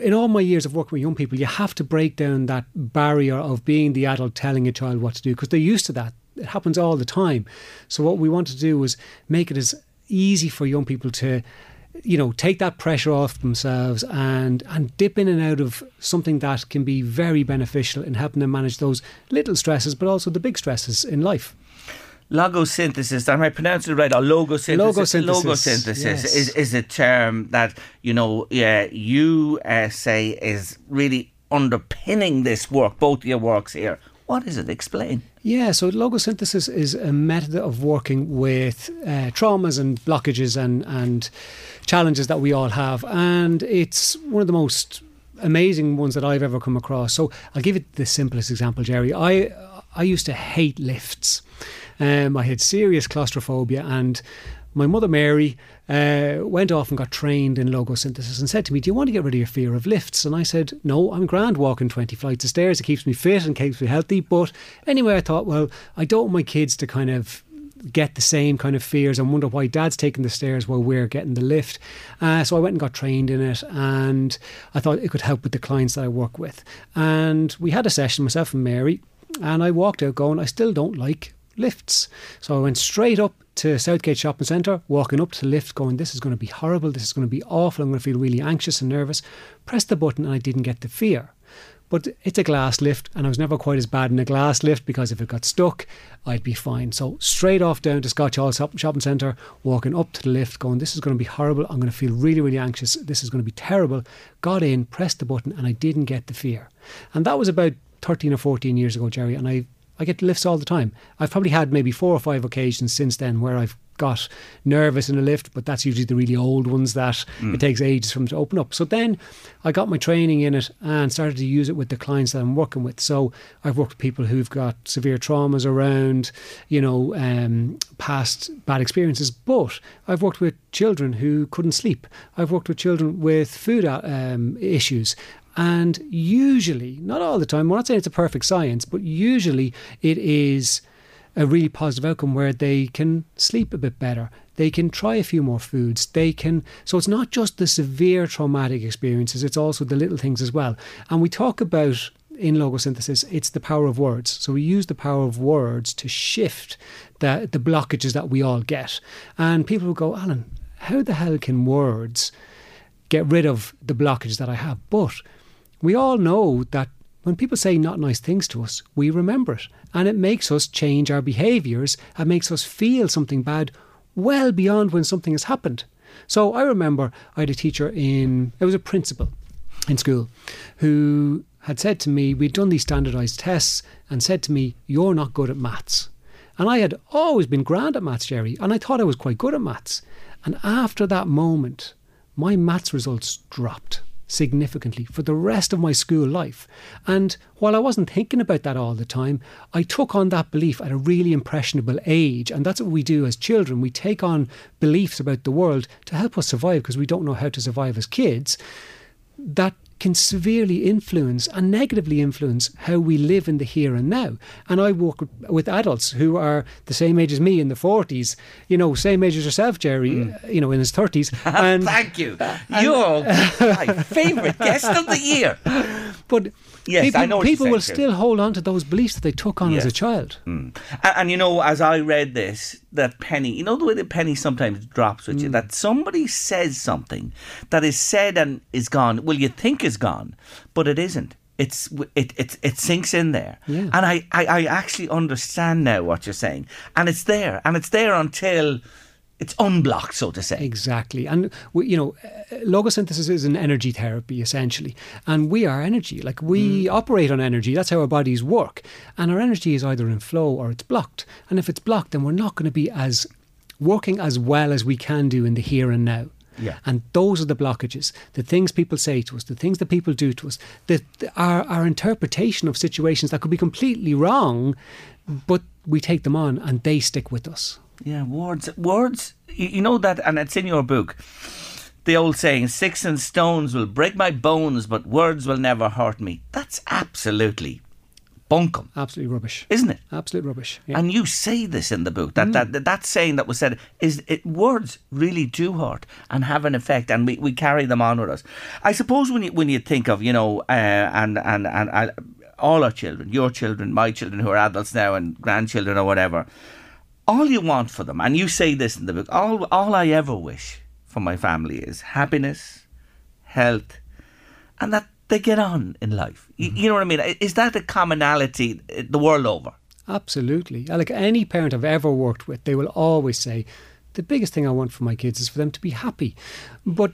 [SPEAKER 5] in all my years of working with young people, you have to break down that barrier of being the adult telling a child what to do because they're used to that it happens all the time. So what we want to do is make it as easy for young people to you know take that pressure off themselves and and dip in and out of something that can be very beneficial in helping them manage those little stresses but also the big stresses in life
[SPEAKER 1] logosynthesis, am I pronouncing it right? Or logosynthesis?
[SPEAKER 5] Logosynthesis,
[SPEAKER 1] logosynthesis
[SPEAKER 5] yes.
[SPEAKER 1] is, is a term that, you know, yeah, you uh, say is really underpinning this work, both your works here. What is it? Explain.
[SPEAKER 5] Yeah, so logosynthesis is a method of working with uh, traumas and blockages and, and challenges that we all have. And it's one of the most amazing ones that I've ever come across. So I'll give you the simplest example, Jerry. I, I used to hate lifts. Um, I had serious claustrophobia and my mother Mary uh, went off and got trained in logosynthesis and said to me, "Do you want to get rid of your fear of lifts?" And I said, "No, I'm grand walking twenty flights of stairs. It keeps me fit and keeps me healthy." But anyway, I thought, well, I don't want my kids to kind of get the same kind of fears and wonder why dad's taking the stairs while we're getting the lift. Uh, so I went and got trained in it and I thought it could help with the clients that I work with. And we had a session, myself and Mary, and I walked out going, I still don't like lifts. So I went straight up to Southgate Shopping Centre, walking up to the lift, going, This is going to be horrible. This is going to be awful. I'm going to feel really anxious and nervous. Pressed the button and I didn't get the fear. But it's a glass lift, and I was never quite as bad in a glass lift because if it got stuck, I'd be fine. So straight off down to Scotch Hall Shopping Centre, walking up to the lift, going, This is going to be horrible. I'm going to feel really, really anxious. This is going to be terrible. Got in, pressed the button, and I didn't get the fear. And that was about 13 or 14 years ago, Jerry, and I I get lifts all the time. I've probably had maybe four or five occasions since then where I've got nervous in a lift, but that's usually the really old ones that mm. it takes ages for them to open up. So then I got my training in it and started to use it with the clients that I'm working with. So I've worked with people who've got severe traumas around, you know, um, past bad experiences, but I've worked with children who couldn't sleep. I've worked with children with food um, issues. And usually, not all the time, we're not saying it's a perfect science, but usually it is a really positive outcome where they can sleep a bit better. They can try a few more foods. They can, so it's not just the severe traumatic experiences, it's also the little things as well. And we talk about in logosynthesis, it's the power of words. So we use the power of words to shift the, the blockages that we all get. And people will go, Alan, how the hell can words get rid of the blockages that I have? But we all know that when people say not nice things to us, we remember it. And it makes us change our behaviours and makes us feel something bad well beyond when something has happened. So I remember I had a teacher in, it was a principal in school, who had said to me, we'd done these standardised tests and said to me, You're not good at maths. And I had always been grand at maths, Jerry, and I thought I was quite good at maths. And after that moment, my maths results dropped significantly for the rest of my school life. And while I wasn't thinking about that all the time, I took on that belief at a really impressionable age. And that's what we do as children. We take on beliefs about the world to help us survive because we don't know how to survive as kids. That can severely influence and negatively influence how we live in the here and now. And I work with adults who are the same age as me in the 40s, you know, same age as yourself, Jerry, mm. you know, in his 30s.
[SPEAKER 1] And Thank you. You're my favourite guest of the year.
[SPEAKER 5] But
[SPEAKER 1] Yes,
[SPEAKER 5] people,
[SPEAKER 1] I know.
[SPEAKER 5] people will
[SPEAKER 1] saying,
[SPEAKER 5] still hold on to those beliefs that they took on
[SPEAKER 1] yes.
[SPEAKER 5] as a child.
[SPEAKER 1] Mm. And, and, you know, as I read this, that penny, you know, the way the penny sometimes drops with mm. you, that somebody says something that is said and is gone. Well, you think is gone, but it isn't. It's it it it sinks in there,
[SPEAKER 5] yeah.
[SPEAKER 1] and I, I I actually understand now what you're saying, and it's there, and it's there until it's unblocked, so to say.
[SPEAKER 5] Exactly. And, we, you know, logosynthesis is an energy therapy, essentially. And we are energy. Like, we mm. operate on energy. That's how our bodies work. And our energy is either in flow or it's blocked. And if it's blocked, then we're not going to be as working as well as we can do in the here and now.
[SPEAKER 1] Yeah.
[SPEAKER 5] And those are the blockages, the things people say to us, the things that people do to us, the, the, our, our interpretation of situations that could be completely wrong, but we take them on and they stick with us.
[SPEAKER 1] Yeah, words. Words. You, you know that, and it's in your book. The old saying, sticks and stones will break my bones, but words will never hurt me. That's absolutely bunkum.
[SPEAKER 5] Absolutely rubbish.
[SPEAKER 1] Isn't it?
[SPEAKER 5] Absolute rubbish. Yeah.
[SPEAKER 1] And you say this in the book that, mm. that, that that saying that was said is it words really do hurt and have an effect and we, we carry them on with us. I suppose when you when you think of, you know, uh, and and and I, all our children, your children, my children who are adults now and grandchildren or whatever, all you want for them, and you say this in the book, all, all I ever wish for my family is happiness, health, and that they get on in life. Mm-hmm. You, you know what I mean? Is that a commonality uh, the world over?
[SPEAKER 5] Absolutely. Like any parent I've ever worked with, they will always say, the biggest thing I want for my kids is for them to be happy. But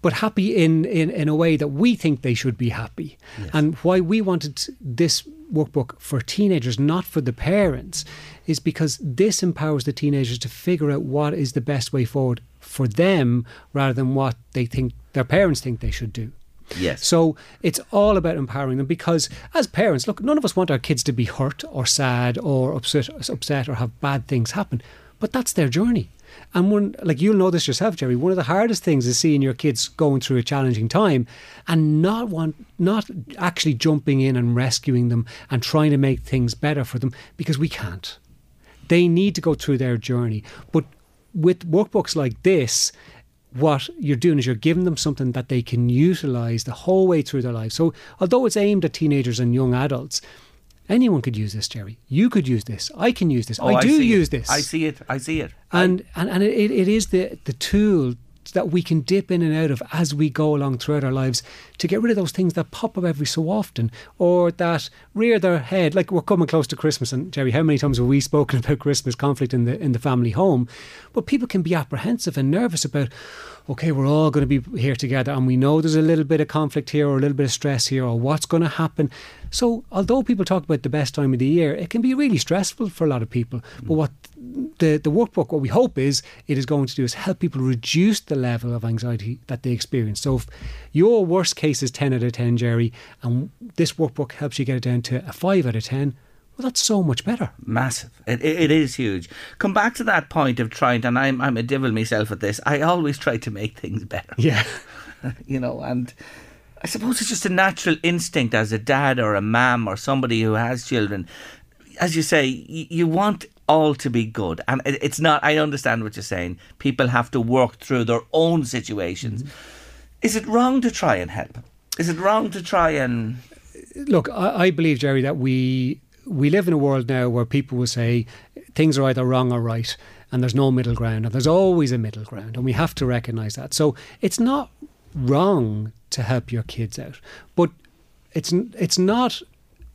[SPEAKER 5] but happy in, in, in a way that we think they should be happy. Yes. And why we wanted this workbook for teenagers, not for the parents, is because this empowers the teenagers to figure out what is the best way forward for them rather than what they think their parents think they should do.
[SPEAKER 1] Yes.
[SPEAKER 5] So it's all about empowering them because as parents, look, none of us want our kids to be hurt or sad or upset, upset or have bad things happen. but that's their journey. And one, like you'll know this yourself, Jerry. One of the hardest things is seeing your kids going through a challenging time, and not want, not actually jumping in and rescuing them and trying to make things better for them because we can't. They need to go through their journey. But with workbooks like this, what you're doing is you're giving them something that they can utilize the whole way through their life. So, although it's aimed at teenagers and young adults, anyone could use this, Jerry. You could use this. I can use this.
[SPEAKER 1] Oh,
[SPEAKER 5] I do
[SPEAKER 1] see
[SPEAKER 5] use
[SPEAKER 1] it.
[SPEAKER 5] this.
[SPEAKER 1] I see it. I see it.
[SPEAKER 5] and and, and it, it is the the tool that we can dip in and out of as we go along throughout our lives to get rid of those things that pop up every so often or that rear their head like we're coming close to Christmas and Jerry how many times have we spoken about Christmas conflict in the in the family home but people can be apprehensive and nervous about okay we're all going to be here together and we know there's a little bit of conflict here or a little bit of stress here or what's going to happen. So although people talk about the best time of the year it can be really stressful for a lot of people. But mm. what the, the workbook, what we hope is it is going to do is help people reduce the level of anxiety that they experience. So if your worst case is 10 out of 10, Jerry, and this workbook helps you get it down to a 5 out of 10, well, that's so much better.
[SPEAKER 1] Massive. It, it, is huge. Come back to that point of trying, and I'm, I'm a devil myself at this. I always try to make things better.
[SPEAKER 5] Yeah.
[SPEAKER 1] you know, and I suppose it's just a natural instinct as a dad or a mum or somebody who has children. As you say, you want all to be good. And it's not, I understand what you're saying. People have to work through their own situations. Mm-hmm. Is it wrong to try and help? Is it wrong to try and.
[SPEAKER 5] Look, I, I believe, Jerry, that we we live in a world now where people will say things are either wrong or right, and there's no middle ground, and there's always a middle ground, and we have to recognise that. So it's not wrong to help your kids out, but it's it's not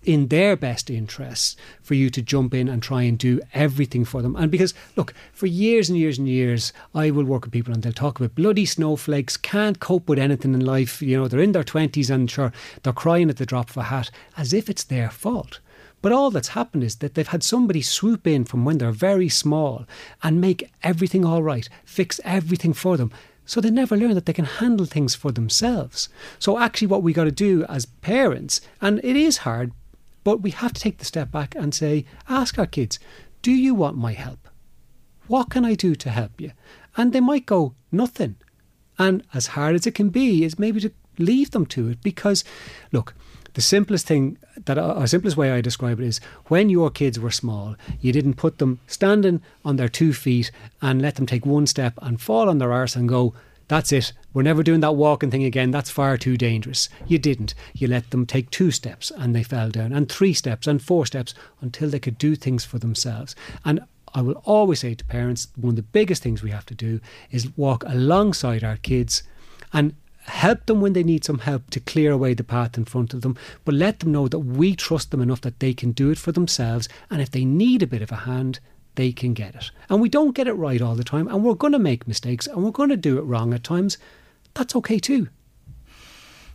[SPEAKER 5] in their best interests for you to jump in and try and do everything for them. And because, look, for years and years and years, I will work with people and they'll talk about bloody snowflakes, can't cope with anything in life. You know, they're in their 20s and sure, they're crying at the drop of a hat as if it's their fault. But all that's happened is that they've had somebody swoop in from when they're very small and make everything all right, fix everything for them. So they never learn that they can handle things for themselves. So actually, what we got to do as parents, and it is hard, but we have to take the step back and say, ask our kids, do you want my help? What can I do to help you? And they might go, nothing. And as hard as it can be, is maybe to leave them to it because, look, the simplest thing that uh, simplest way I describe it is when your kids were small, you didn't put them standing on their two feet and let them take one step and fall on their arse and go, that's it. We're never doing that walking thing again. That's far too dangerous. You didn't. You let them take two steps and they fell down, and three steps and four steps until they could do things for themselves. And I will always say to parents, one of the biggest things we have to do is walk alongside our kids and help them when they need some help to clear away the path in front of them, but let them know that we trust them enough that they can do it for themselves. And if they need a bit of a hand, they can get it. And we don't get it right all the time, and we're going to make mistakes and we're going to do it wrong at times. That's okay too.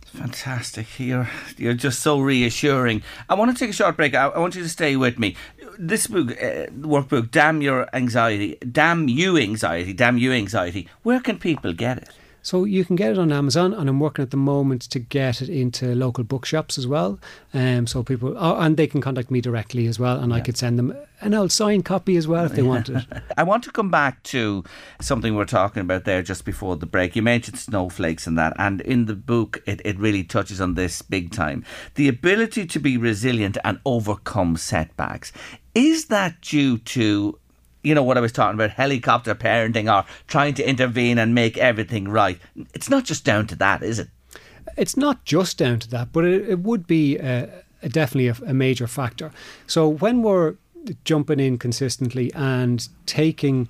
[SPEAKER 1] Fantastic. You're, you're just so reassuring. I want to take a short break. I, I want you to stay with me. This book, uh, workbook, Damn Your Anxiety, Damn You Anxiety, Damn You Anxiety, where can people get it?
[SPEAKER 5] So you can get it on Amazon, and I'm working at the moment to get it into local bookshops as well. Um, so people, oh, and they can contact me directly as well, and I could send them an old signed copy as well if they want it.
[SPEAKER 1] I want to come back to something we are talking about there just before the break. You mentioned snowflakes and that, and in the book, it, it really touches on this big time. The ability to be resilient and overcome setbacks. Is that due to you know what I was talking about helicopter parenting or trying to intervene and make everything right. It's not just down to that, is it?
[SPEAKER 5] It's not just down to that, but it, it would be uh, definitely a, a major factor. So when we're jumping in consistently and taking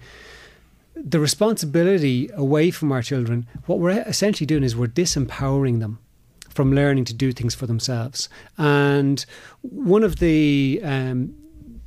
[SPEAKER 5] the responsibility away from our children, what we're essentially doing is we're disempowering them from learning to do things for themselves. And one of the um,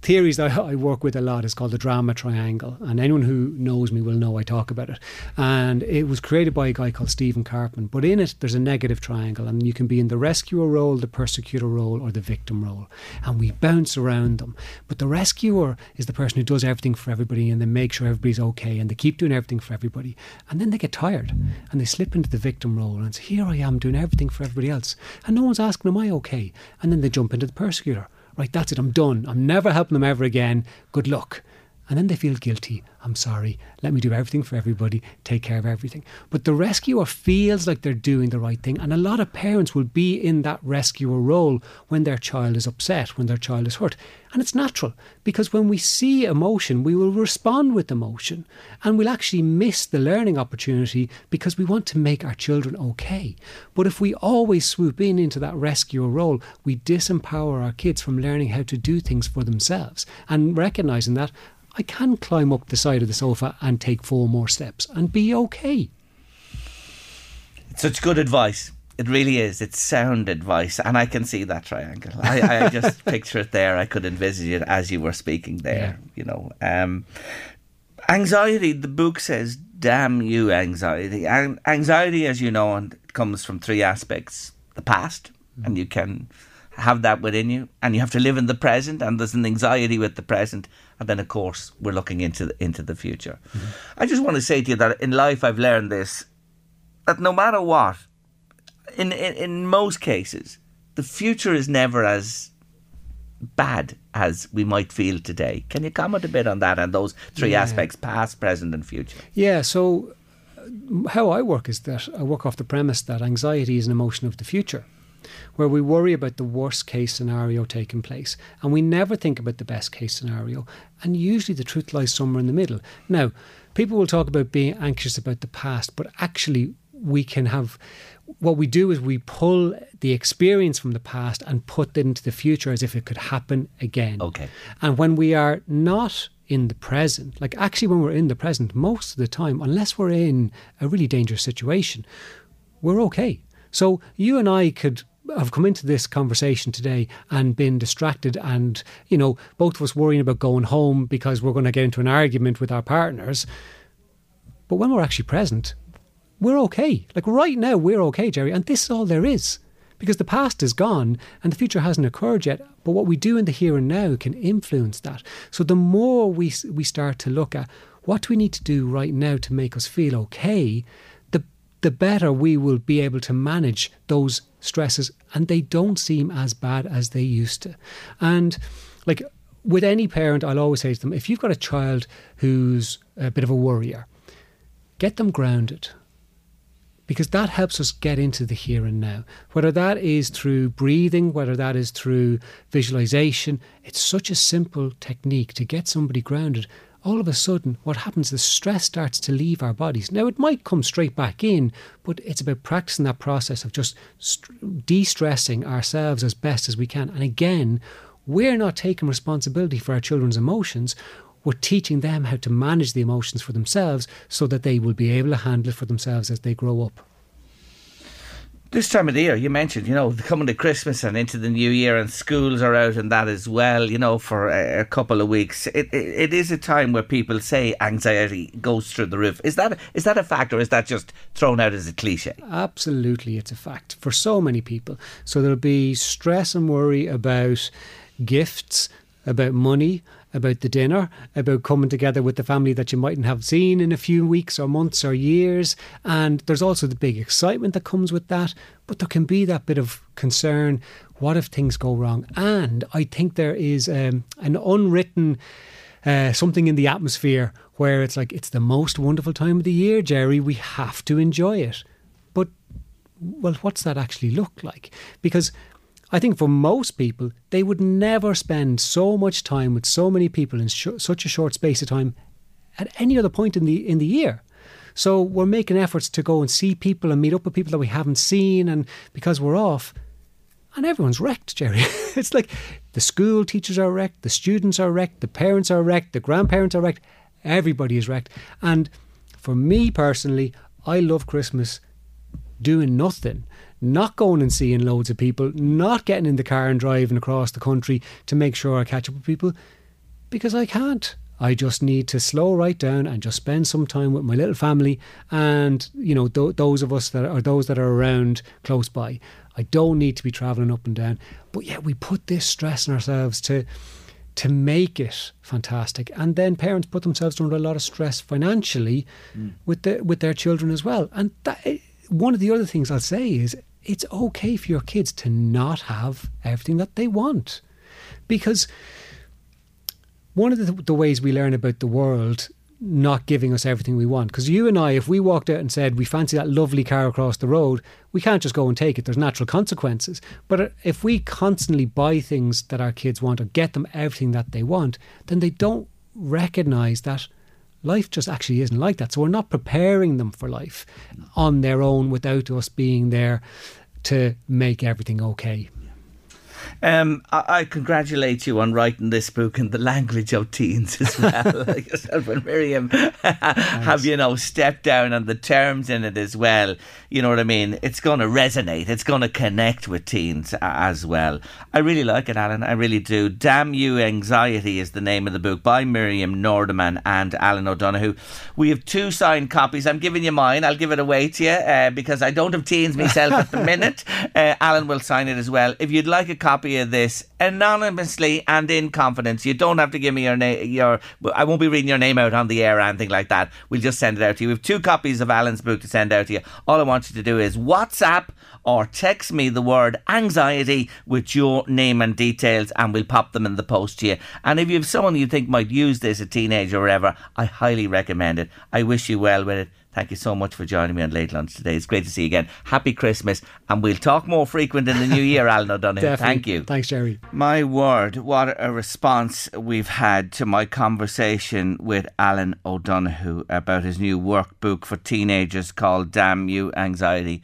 [SPEAKER 5] theories that I work with a lot is called the drama triangle. And anyone who knows me will know I talk about it. And it was created by a guy called Stephen Karpman. But in it, there's a negative triangle, and you can be in the rescuer role, the persecutor role, or the victim role. And we bounce around them. But the rescuer is the person who does everything for everybody and they make sure everybody's okay and they keep doing everything for everybody. And then they get tired and they slip into the victim role and say, Here I am doing everything for everybody else. And no one's asking, Am I okay? And then they jump into the persecutor right, that's it, I'm done. I'm never helping them ever again. Good luck. And then they feel guilty. I'm sorry. Let me do everything for everybody, take care of everything. But the rescuer feels like they're doing the right thing. And a lot of parents will be in that rescuer role when their child is upset, when their child is hurt. And it's natural because when we see emotion, we will respond with emotion and we'll actually miss the learning opportunity because we want to make our children okay. But if we always swoop in into that rescuer role, we disempower our kids from learning how to do things for themselves and recognizing that I can climb up the side of the sofa and take four more steps and be okay.
[SPEAKER 1] It's such good advice. It really is. It's sound advice, and I can see that triangle. I, I just picture it there. I could envisage it as you were speaking there. Yeah. You know, um, anxiety. The book says, "Damn you, anxiety." And anxiety, as you know, and comes from three aspects: the past, mm. and you can have that within you, and you have to live in the present. And there's an anxiety with the present, and then of course we're looking into the, into the future. Mm-hmm. I just want to say to you that in life I've learned this: that no matter what, in, in in most cases, the future is never as bad as we might feel today. Can you comment a bit on that and those three yeah. aspects: past, present, and future?
[SPEAKER 5] Yeah. So uh, how I work is that I work off the premise that anxiety is an emotion of the future where we worry about the worst case scenario taking place and we never think about the best case scenario. And usually the truth lies somewhere in the middle. Now, people will talk about being anxious about the past, but actually, we can have what we do is we pull the experience from the past and put it into the future as if it could happen again.
[SPEAKER 1] Okay.
[SPEAKER 5] And when we are not in the present, like actually when we're in the present, most of the time, unless we're in a really dangerous situation, we're okay. So you and I could have come into this conversation today and been distracted and, you know, both of us worrying about going home because we're going to get into an argument with our partners. But when we're actually present, we're okay. Like right now, we're okay, Jerry. And this is all there is. Because the past is gone and the future hasn't occurred yet. But what we do in the here and now can influence that. So the more we, we start to look at what do we need to do right now to make us feel okay, the, the better we will be able to manage those stresses. And they don't seem as bad as they used to. And like with any parent, I'll always say to them if you've got a child who's a bit of a worrier, get them grounded because that helps us get into the here and now. Whether that is through breathing, whether that is through visualization, it's such a simple technique to get somebody grounded. All of a sudden, what happens, the stress starts to leave our bodies. Now, it might come straight back in, but it's about practicing that process of just de stressing ourselves as best as we can. And again, we're not taking responsibility for our children's emotions we're teaching them how to manage the emotions for themselves so that they will be able to handle it for themselves as they grow up.
[SPEAKER 1] This time of the year, you mentioned, you know, coming to Christmas and into the new year, and schools are out and that as well, you know, for a, a couple of weeks. It, it, it is a time where people say anxiety goes through the roof. Is that is that a fact, or is that just thrown out as a cliche?
[SPEAKER 5] Absolutely, it's a fact for so many people. So there'll be stress and worry about gifts, about money, about the dinner, about coming together with the family that you mightn't have seen in a few weeks or months or years. And there's also the big excitement that comes with that. But there can be that bit of concern what if things go wrong? And I think there is um, an unwritten uh, something in the atmosphere where it's like, it's the most wonderful time of the year, Jerry. We have to enjoy it. But, well, what's that actually look like? Because I think for most people, they would never spend so much time with so many people in sh- such a short space of time at any other point in the in the year. So we're making efforts to go and see people and meet up with people that we haven't seen, and because we're off, and everyone's wrecked, Jerry. it's like the school teachers are wrecked, the students are wrecked, the parents are wrecked, the grandparents are wrecked, everybody is wrecked. And for me personally, I love Christmas doing nothing not going and seeing loads of people, not getting in the car and driving across the country to make sure I catch up with people because I can't. I just need to slow right down and just spend some time with my little family and you know th- those of us that are those that are around close by. I don't need to be traveling up and down. But yet we put this stress on ourselves to to make it fantastic. And then parents put themselves under a lot of stress financially mm. with the with their children as well. And that, one of the other things I'll say is it's okay for your kids to not have everything that they want. Because one of the, the ways we learn about the world not giving us everything we want. Because you and I, if we walked out and said we fancy that lovely car across the road, we can't just go and take it. There's natural consequences. But if we constantly buy things that our kids want or get them everything that they want, then they don't recognize that life just actually isn't like that. So we're not preparing them for life on their own without us being there to make everything okay.
[SPEAKER 1] Um, I, I, congratulate you on writing this book in the language of teens as well. yourself and Miriam have, you know, stepped down on the terms in it as well. You know what I mean? It's going to resonate. It's going to connect with teens as well. I really like it, Alan. I really do. Damn You Anxiety is the name of the book by Miriam Nordeman and Alan O'Donoghue. We have two signed copies. I'm giving you mine. I'll give it away to you uh, because I don't have teens myself at the minute. Uh, Alan will sign it as well. If you'd like a copy, copy of this anonymously and in confidence. You don't have to give me your name. Your I won't be reading your name out on the air or anything like that. We'll just send it out to you. We have two copies of Alan's book to send out to you. All I want you to do is WhatsApp or text me the word anxiety with your name and details, and we'll pop them in the post to you. And if you have someone you think might use this, a teenager or whatever, I highly recommend it. I wish you well with it. Thank you so much for joining me on Late Lunch today. It's great to see you again. Happy Christmas, and we'll talk more frequent in the new year, Alan O'Donoghue. Thank you.
[SPEAKER 5] Thanks, Jerry.
[SPEAKER 1] My word, what a response we've had to my conversation with Alan O'Donoghue about his new workbook for teenagers called Damn You Anxiety.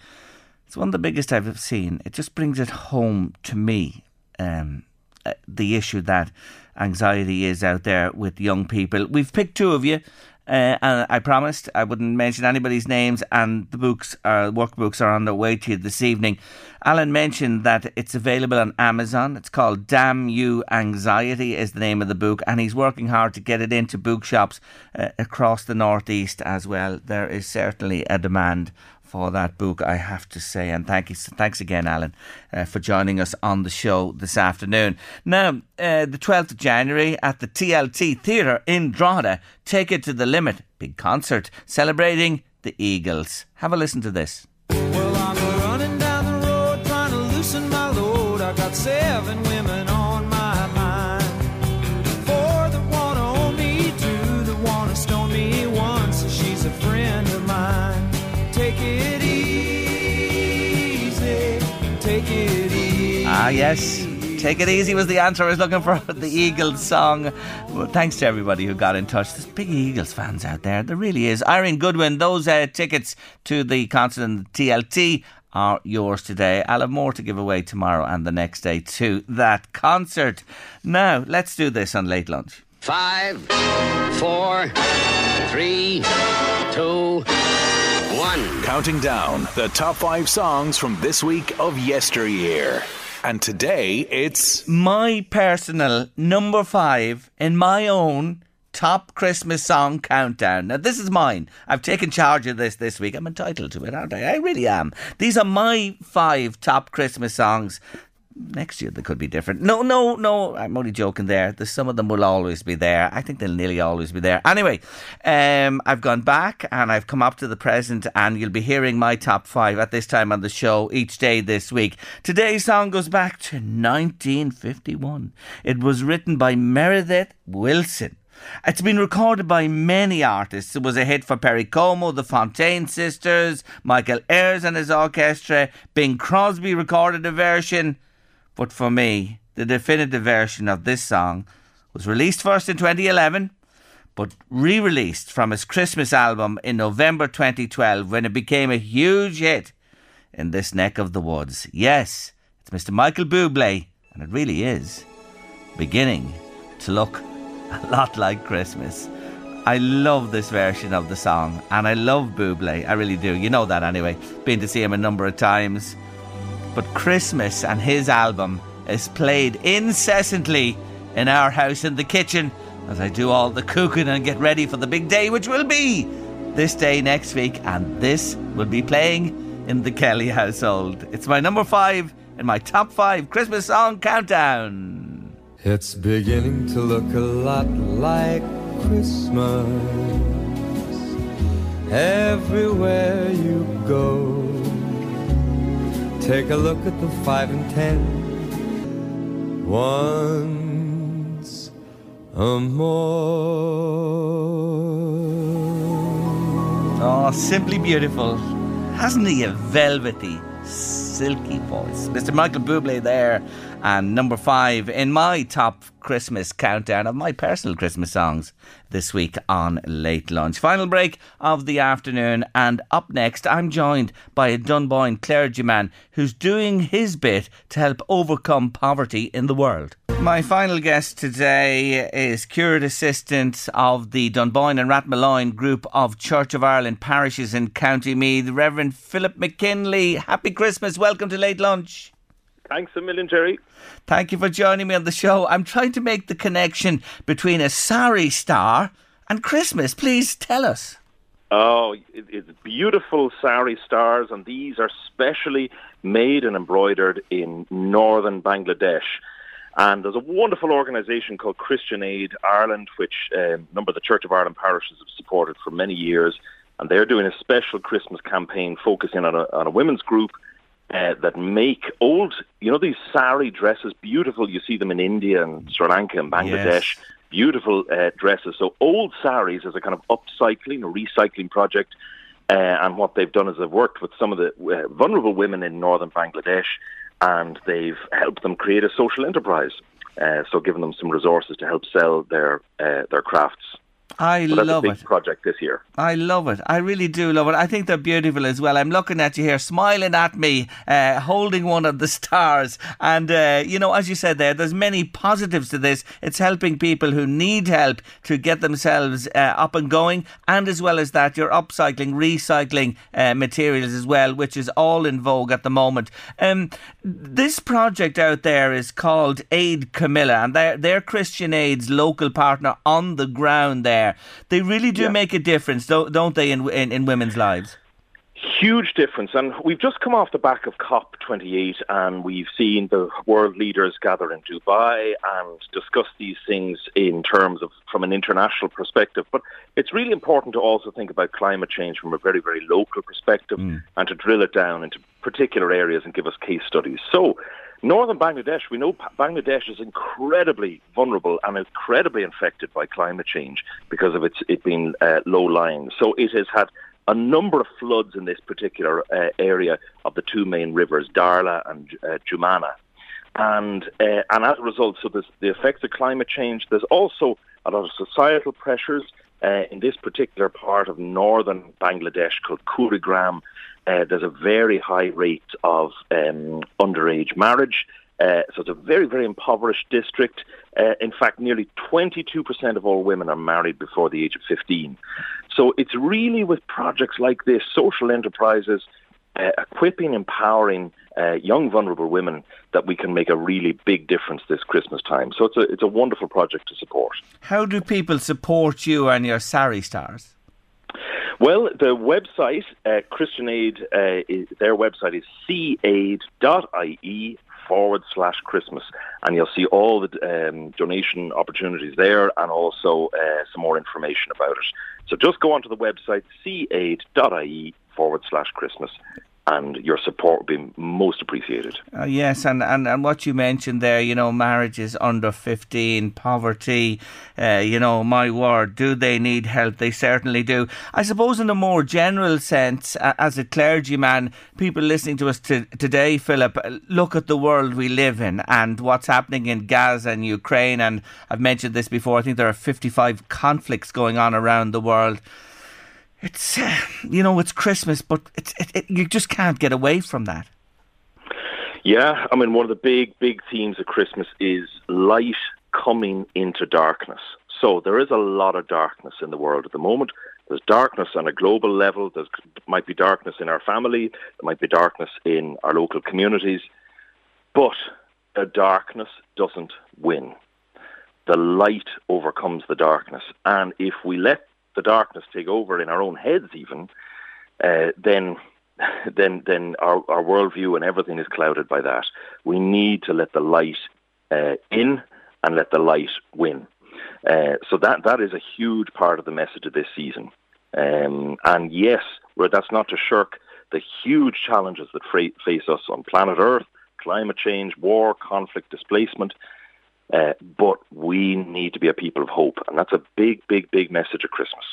[SPEAKER 1] It's one of the biggest I've ever seen. It just brings it home to me um, uh, the issue that anxiety is out there with young people. We've picked two of you uh, and I promised I wouldn't mention anybody's names, and the books, uh, workbooks, are on their way to you this evening. Alan mentioned that it's available on Amazon. It's called "Damn You Anxiety" is the name of the book, and he's working hard to get it into bookshops uh, across the northeast as well. There is certainly a demand for that book, I have to say. And thank you, thanks again, Alan, uh, for joining us on the show this afternoon. Now, uh, the 12th of January at the TLT Theatre in Drogheda, Take It to the Limit, big concert celebrating the Eagles. Have a listen to this. Well, Ah, yes. Take It Easy was the answer I was looking for. The Eagles song. Well, thanks to everybody who got in touch. There's big Eagles fans out there. There really is. Irene Goodwin, those uh, tickets to the concert in the TLT are yours today. I'll have more to give away tomorrow and the next day to that concert. Now, let's do this on Late Lunch.
[SPEAKER 6] Five, four, three, two, one.
[SPEAKER 7] Counting down the top five songs from this week of yesteryear. And today it's
[SPEAKER 1] my personal number five in my own top Christmas song countdown. Now, this is mine. I've taken charge of this this week. I'm entitled to it, aren't I? I really am. These are my five top Christmas songs next year they could be different. No, no, no. I'm only joking there. The, some of them will always be there. I think they'll nearly always be there. Anyway, um, I've gone back and I've come up to the present, and you'll be hearing my top five at this time on the show each day this week. Today's song goes back to 1951. It was written by Meredith Willson. It's been recorded by many artists. It was a hit for Perry Como, the Fontane Sisters, Michael Ayers and his orchestra. Bing Crosby recorded a version. But for me, the definitive version of this song was released first in 2011, but re released from his Christmas album in November 2012 when it became a huge hit in this neck of the woods. Yes, it's Mr. Michael Bublé, and it really is beginning to look a lot like Christmas. I love this version of the song, and I love Bublé. I really do. You know that anyway. Been to see him a number of times but Christmas and his album is played incessantly in our house in the kitchen as I do all the cooking and get ready for the big day, which will be this day next week, and this will be playing in the Kelly household. It's my number five in my top five Christmas song countdown.
[SPEAKER 8] It's beginning to look a lot like Christmas everywhere you go. Take a look at the five and ten. Once amor.
[SPEAKER 1] Oh, simply beautiful. Hasn't he a velvety, silky voice? Mr. Michael Bublé there, and number five in my top Christmas countdown of my personal Christmas songs this week on Late Lunch. Final break of the afternoon, and up next, I'm joined by a Dunboyne clergyman who's doing his bit to help overcome poverty in the world. My final guest today is curate assistant of the Dunboyne and Rathmolyon group of Church of Ireland parishes in County Meath, the Reverend Philip McKinley. Happy Christmas. Welcome to Late Lunch.
[SPEAKER 9] Thanks a million, Jerry.
[SPEAKER 1] Thank you for joining me on the show. I'm trying to make the connection between a sari star and Christmas. Please tell us.
[SPEAKER 9] Oh, it's beautiful sari stars, and these are specially made and embroidered in northern Bangladesh. And there's a wonderful organisation called Christian Aid Ireland, which um, a number of the Church of Ireland parishes have supported for many years. And they're doing a special Christmas campaign focusing on a, on a women's group uh, that make old, you know, these sari dresses, beautiful. You see them in India and Sri Lanka and Bangladesh.
[SPEAKER 1] Yes.
[SPEAKER 9] Beautiful uh, dresses. So old saris is a kind of upcycling, a recycling project. Uh, and what they've done is they've worked with some of the uh, vulnerable women in northern Bangladesh, and they've helped them create a social enterprise. Uh, so giving them some resources to help sell their uh, their crafts.
[SPEAKER 1] I
[SPEAKER 9] So
[SPEAKER 1] love
[SPEAKER 9] a big
[SPEAKER 1] it.
[SPEAKER 9] project this year.
[SPEAKER 1] I love it. I really do love it. I think they're beautiful as well. I'm looking at you here, smiling at me, uh, holding one of the stars. And, uh, you know, as you said there, there's many positives to this. It's helping people who need help to get themselves uh, up and going. And as well as that, you're upcycling, recycling uh, materials as well, which is all in vogue at the moment. Um, this project out there is called Aid Comilla, and they're, they're Christian Aid's local partner on the ground there. They really do make a difference, don't, don't they, in, in, in women's lives?
[SPEAKER 9] Huge difference. And we've just come off the back of COP28 and we've seen the world leaders gather in Dubai and discuss these things in terms of from an international perspective. But it's really important to also think about climate change from a very, very local perspective mm. and to drill it down into particular areas and give us case studies. So Northern Bangladesh, we know Bangladesh is incredibly vulnerable and incredibly infected by climate change because of its it being uh, low lying. So it has had a number of floods in this particular uh, area of the two main rivers, Dharla and uh, Jamuna. And uh, and as a result, so the effects of climate change. There's also a lot of societal pressures uh, in this particular part of northern Bangladesh called Kurigram. Uh, there's a very high rate of um, underage marriage. Uh, so it's a very, very impoverished district. Uh, in fact, nearly 22% of all women are married before the age of 15. So it's really with projects like this, social enterprises, uh, equipping, empowering uh, young vulnerable women that we can make a really big difference this Christmas time. So it's a, it's a wonderful project to support.
[SPEAKER 1] How do people support you and your Sari stars?
[SPEAKER 9] Well, the website, uh, Christian Aid, uh, is, their website is caid.ie forward slash Christmas. And you'll see all the um, donation opportunities there and also uh, some more information about it. So just go onto the website, caid.ie forward slash Christmas. And your support would be most appreciated.
[SPEAKER 1] Uh, yes, and, and, and what you mentioned there, you know, marriages under 15, poverty, uh, you know, my word, do they need help? They certainly do. I suppose, in a more general sense, uh, as a clergyman, people listening to us to, today, Philip, look at the world we live in and what's happening in Gaza and Ukraine. And I've mentioned this before, I think there are 55 conflicts going on around the world. It's, uh, you know, it's Christmas, but it's, it, it, you just can't get away from that.
[SPEAKER 9] Yeah, I mean, one of the big, big themes of Christmas is light coming into darkness. So there is a lot of darkness in the world at the moment. There's darkness on a global level. There might be darkness in our family. There might be darkness in our local communities. But the darkness doesn't win. The light overcomes the darkness. And if we let the darkness take over in our own heads even, uh, then then then our, our worldview and everything is clouded by that. We need to let the light uh, in and let the light win. Uh, so that that is a huge part of the message of this season. Um, and yes, that's not to shirk the huge challenges that face us on planet Earth, climate change, war, conflict, displacement. Uh, but we need to be a people of hope, and that's a big, big, big message at Christmas.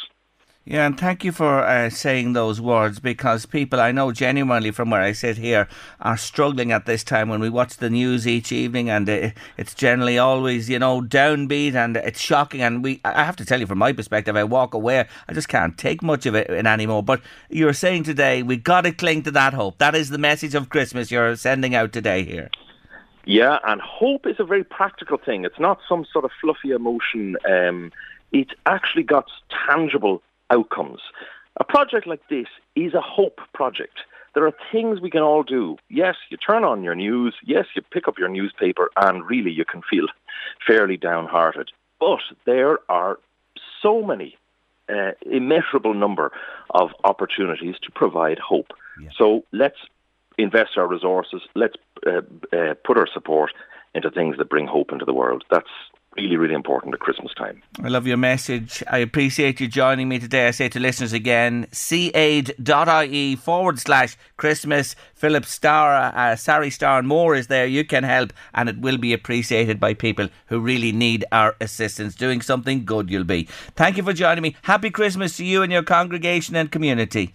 [SPEAKER 1] Yeah, and thank you for uh, saying those words because people I know genuinely from where I sit here are struggling at this time when we watch the news each evening and it's generally always, you know, downbeat and it's shocking. And we, I have to tell you from my perspective, I walk away, I just can't take much of it anymore. But you're saying today, we got to cling to that hope. That is the message of Christmas you're sending out today here.
[SPEAKER 9] Yeah, and hope is a very practical thing. It's not some sort of fluffy emotion. Um, it's actually got tangible outcomes. A project like this is a hope project. There are things we can all do. Yes, you turn on your news. Yes, you pick up your newspaper and really you can feel fairly downhearted. But there are so many, uh, immeasurable number of opportunities to provide hope. Yeah. So let's invest our resources. Let's uh, uh, put our support into things that bring hope into the world. That's really, really important at Christmas time.
[SPEAKER 1] I love your message. I appreciate you joining me today. I say to listeners again, caid.ie forward slash Christmas. Philip Starr, uh, Sari Starr and more is there. You can help and it will be appreciated by people who really need our assistance. Doing something good you'll be. Thank you for joining me. Happy Christmas to you and your congregation and community.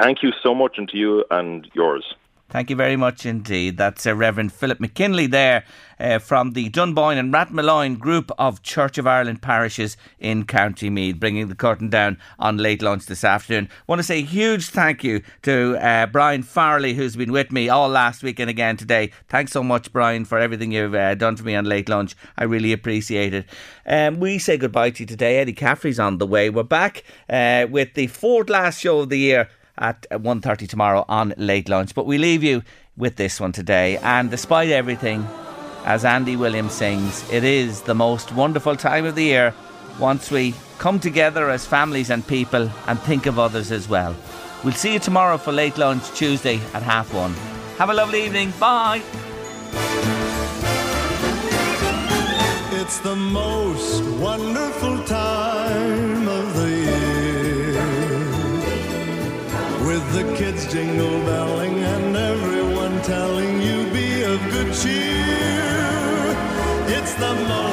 [SPEAKER 9] Thank you so much and to you and yours.
[SPEAKER 1] Thank you very much indeed. That's uh, Reverend Philip McKinley there uh, from the Dunboyne and Rathmolyon group of Church of Ireland parishes in County Meath, bringing the curtain down on late lunch this afternoon. want to say a huge thank you to uh, Brian Farley, who's been with me all last week and again today. Thanks so much, Brian, for everything you've uh, done for me on late lunch. I really appreciate it. Um, we say goodbye to you today. Eddie Caffrey's on the way. We're back uh, with the fourth last show of the year at 1.30 tomorrow on Late Lunch. But we leave you with this one today. And despite everything, as Andy Williams sings, it is the most wonderful time of the year once we come together as families and people and think of others as well. We'll see you tomorrow for Late Lunch, Tuesday at half one. Have a lovely evening. Bye.
[SPEAKER 3] It's the most wonderful time With the kids jingle belling and everyone telling you be of good cheer. It's the.